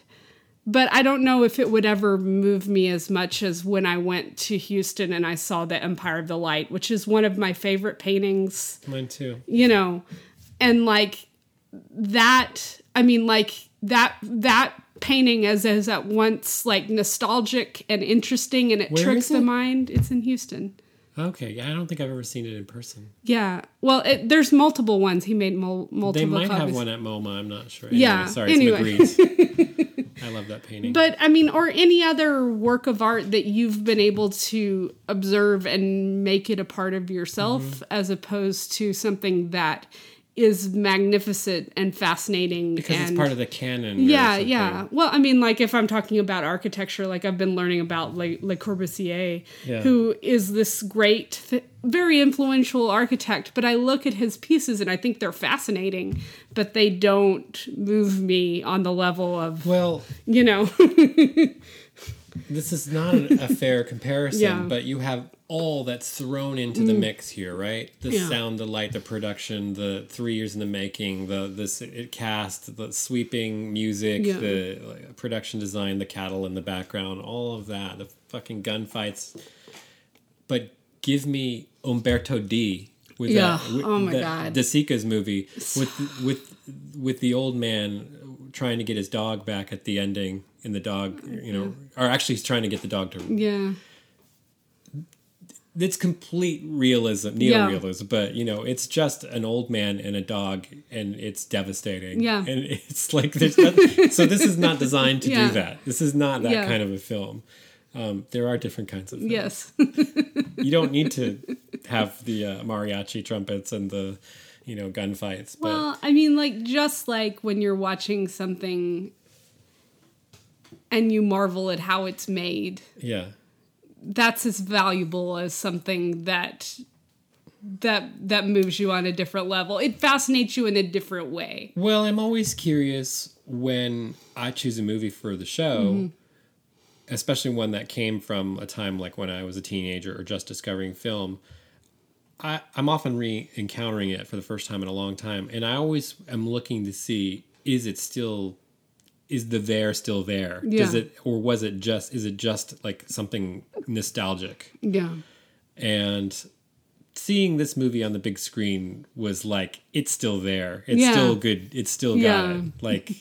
But I don't know if it would ever move me as much as when I went to Houston and I saw the Empire of the Light, which is one of my favorite paintings Mine too. you know and like that i mean like that that painting is is at once like nostalgic and interesting and it Where tricks the mind it's in houston Okay, yeah, I don't think I've ever seen it in person. yeah well it, there's multiple ones he made mul- multiple They might have one at MoMA. I'm not sure. Yeah, sorry, anyway. I love that painting. but i mean or any other work of art that you've been able to observe and make it a part of yourself Mm-hmm. as opposed to something that is magnificent and fascinating because and it's part of the canon. yeah yeah well i mean like if i'm talking about architecture like i've been learning about le, le corbusier Yeah. who is this great very influential architect but i look at his pieces and i think they're fascinating but they don't move me on the level of Well, you know this is not an- a fair comparison, Yeah. but you have all that's thrown into the mix here, right? The Mm. Yeah. sound, the light, the production, the three years in the making, the this it cast, the sweeping music, Yeah. the like, production design, the cattle in the background, all of that, the fucking gunfights. But give me Umberto D. With Yeah. that, with Oh my that God. De Sica's movie with with with the old man trying to get his dog back at the ending, and the dog, you know, are actually trying to get the dog to yeah it's complete realism, Yeah. neorealism, but you know, it's just an old man and a dog, and it's devastating. Yeah. and it's like there's not, so this is not designed to Yeah. do that. This is not that Yeah. kind of a film. Um, there are different kinds of films. Yes. You don't need to have the uh, mariachi trumpets and the you know gunfights, Well, I mean, like, just like when you're watching something and you marvel at how it's made, yeah, that's as valuable as something that that that moves you on a different level. It fascinates you in a different way. Well, I'm always curious when I choose a movie for the show, Mm-hmm. especially one that came from a time like when I was a teenager or just discovering film. I, I'm often re encountering it for the first time in a long time, and I always am looking to see is it still is the there still there? Yeah. Does it or was it just is it just like something nostalgic? Yeah. and seeing this movie on the big screen was like it's still there it's Yeah. still good it's still got it like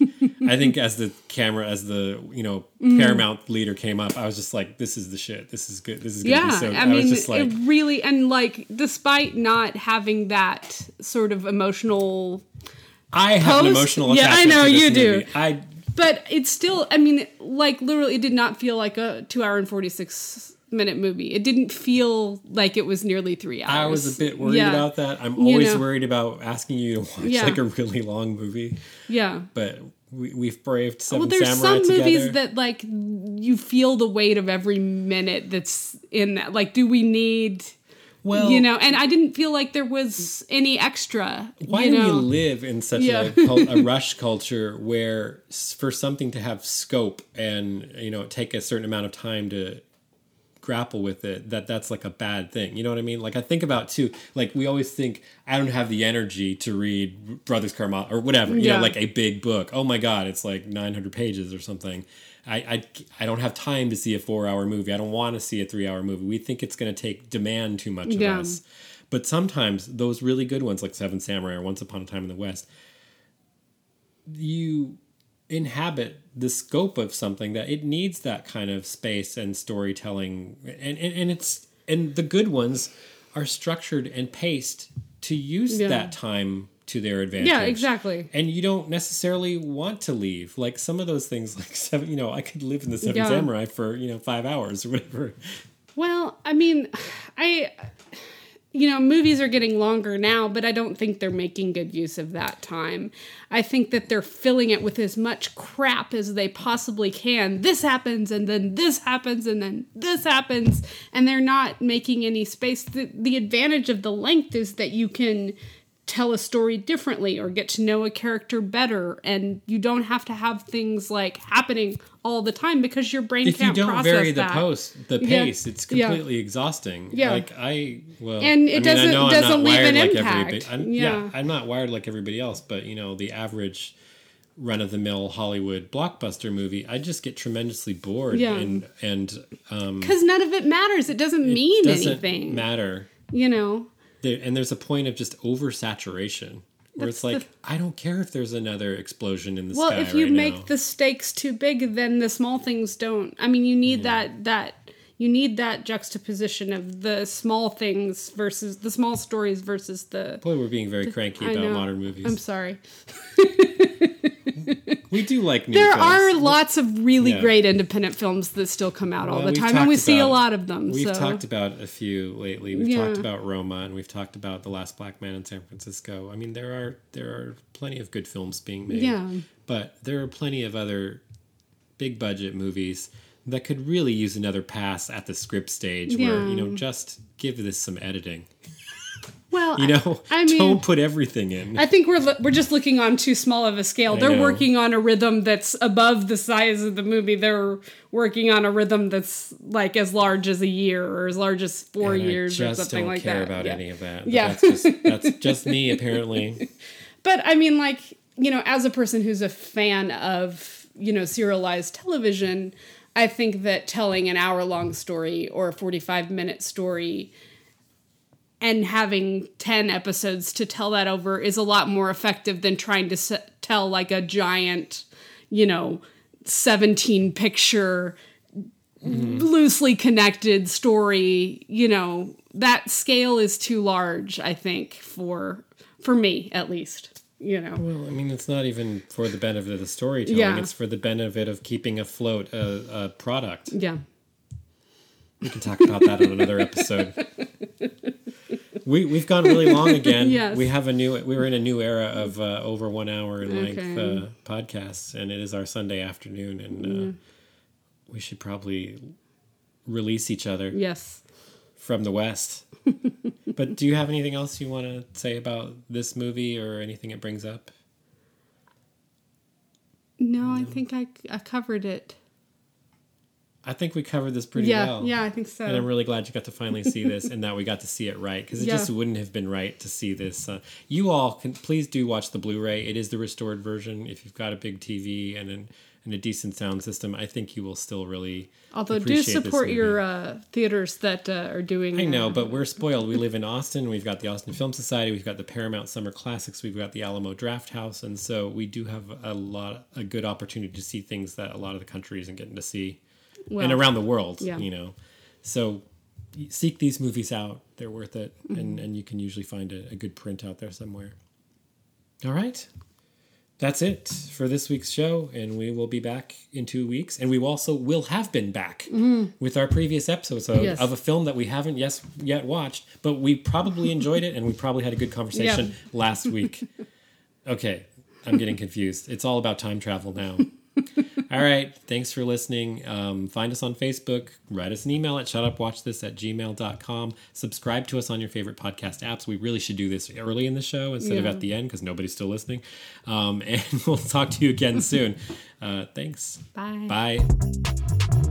i think as the camera as the you know Mm-hmm. paramount leader came up i was just like this is the shit this is good this is Yeah, be so I i, mean, like it really, and like, despite not having that sort of emotional i have an post- emotional Yeah, I know, you do. i but it's still i mean like literally it did not feel like a two hour and 46 minute movie it didn't feel like it was nearly three hours I was a bit worried Yeah. about that. I'm You always know. worried about asking you to watch Yeah. like a really long movie, yeah but we, we've braved Seven well there's some together. movies that like you feel the weight of every minute that's in that like do we need well, you know and i didn't feel like there was any extra Why you do know we live in such Yeah. a, a rush culture where for something to have scope and you know take a certain amount of time to grapple with it that that's like a bad thing you know what i mean like i think about too like we always think i don't have the energy to read brothers karamazov or whatever you Yeah. know like a big book oh my god it's like 900 pages or something I, I, I don't have time to see a four hour movie. I don't want to see a three hour movie. We think it's going to take demand too much of us. But sometimes those really good ones, like Seven Samurai or Once Upon a Time in the West, you inhabit the scope of something that it needs that kind of space and storytelling and and, and it's and the good ones are structured and paced to use Yeah. that time to their advantage yeah exactly and you don't necessarily want to leave like some of those things like seven you know i could live in the seven Yeah. samurai for you know five hours or whatever Well, I mean, I, you know, movies are getting longer now, but I don't think they're making good use of that time. I think that they're filling it with as much crap as they possibly can. This happens, and then this happens, and then this happens, and they're not making any space. The, the advantage of the length is that you can tell a story differently or get to know a character better and you don't have to have things like happening all the time because your brain if you can't don't process vary the that. post the Yeah. pace it's Yeah. completely exhausting Yeah. like i well And it I mean, doesn't- I know I'm doesn't leave an like impact. everybody I'm, Yeah. yeah i'm not wired like everybody else but you know the average run-of-the-mill hollywood blockbuster movie i just get tremendously bored Yeah. and and um because none of it matters. It doesn't mean doesn't anything. matter You know. There, and there's a point of just oversaturation where it's That's like I don't care if there's another explosion in the Well, sky if you right make now. the stakes too big, then the small things don't. I mean, you need that that you need that juxtaposition of the small things versus the small stories versus the. Boy, we're being very cranky about modern movies. I'm sorry. we do like new There films. are lots of really Yeah. great independent films that still come out all the time, and we talked see a lot of them. We've so. talked about a few lately. We've Yeah. talked about Roma, and we've talked about The Last Black Man in San Francisco. I mean, there are there are plenty of good films being made. Yeah. but there are plenty of other big budget movies that could really use another pass at the script stage, where you know just give this some editing. Well, You know, I mean, don't put everything in. I think we're lo- we're just looking on too small of a scale. I They're know. working on a rhythm that's above the size of the movie. They're working on a rhythm that's like as large as a year or as large as four And years I or something don't like care that. about Yeah. any of that. But Yeah. that's just, that's just me apparently. But I mean, like you know, as a person who's a fan of you know serialized television, I think that telling an hour long story or a forty five minute story. And having 10 episodes to tell that over is a lot more effective than trying to s- tell like a giant, you know, 17 picture mm-hmm. loosely connected story. You know, that scale is too large. I think for for me at least. You know. Well, I mean, it's not even for the benefit of the storytelling. Yeah. It's for the benefit of keeping afloat a, a product. Yeah. We can talk about that on another episode. We we've gone really long again. Yes. We have a new. We're in a new era of uh, over one hour in length Okay. uh, podcasts, and it is our Sunday afternoon, and uh, we should probably release each other Yes. from the West. but do you have anything else you want to say about this movie or anything it brings up? No, I think I, I covered it. I think we covered this pretty yeah. well. Yeah, I think so. And I'm really glad you got to finally see this and that we got to see it right because it Yeah. just wouldn't have been right to see this. Uh, you all can please do watch the Blu-ray. It is the restored version. If you've got a big TV and an, and a decent sound system, I think you will still really. Although do support your uh, theaters that uh, are doing. I know, uh, but we're spoiled. We live in Austin. We've got the Austin Film Society. We've got the Paramount Summer Classics. We've got the Alamo Draft House, and so we do have a lot, a good opportunity to see things that a lot of the country isn't getting to see, well, and around the world. yeah. You know, so seek these movies out. They're worth it, Mm-hmm. and and you can usually find a, a good print out there somewhere. All right. That's it for this week's show, and we will be back in two weeks. And we also will have been back with our previous episodes of, Mm-hmm. Yes. of a film that we haven't yes yet watched, but we probably enjoyed it, and we probably had a good conversation last week. Okay, I'm getting confused. It's all about time travel now. All right. Thanks for listening. Um, find us on Facebook. Write us an email at shutupwatchthis at gmail.com. Subscribe to us on your favorite podcast apps. We really should do this early in the show instead of at the end because nobody's still listening. Um, and we'll talk to you again soon. Uh, thanks. Bye. Bye.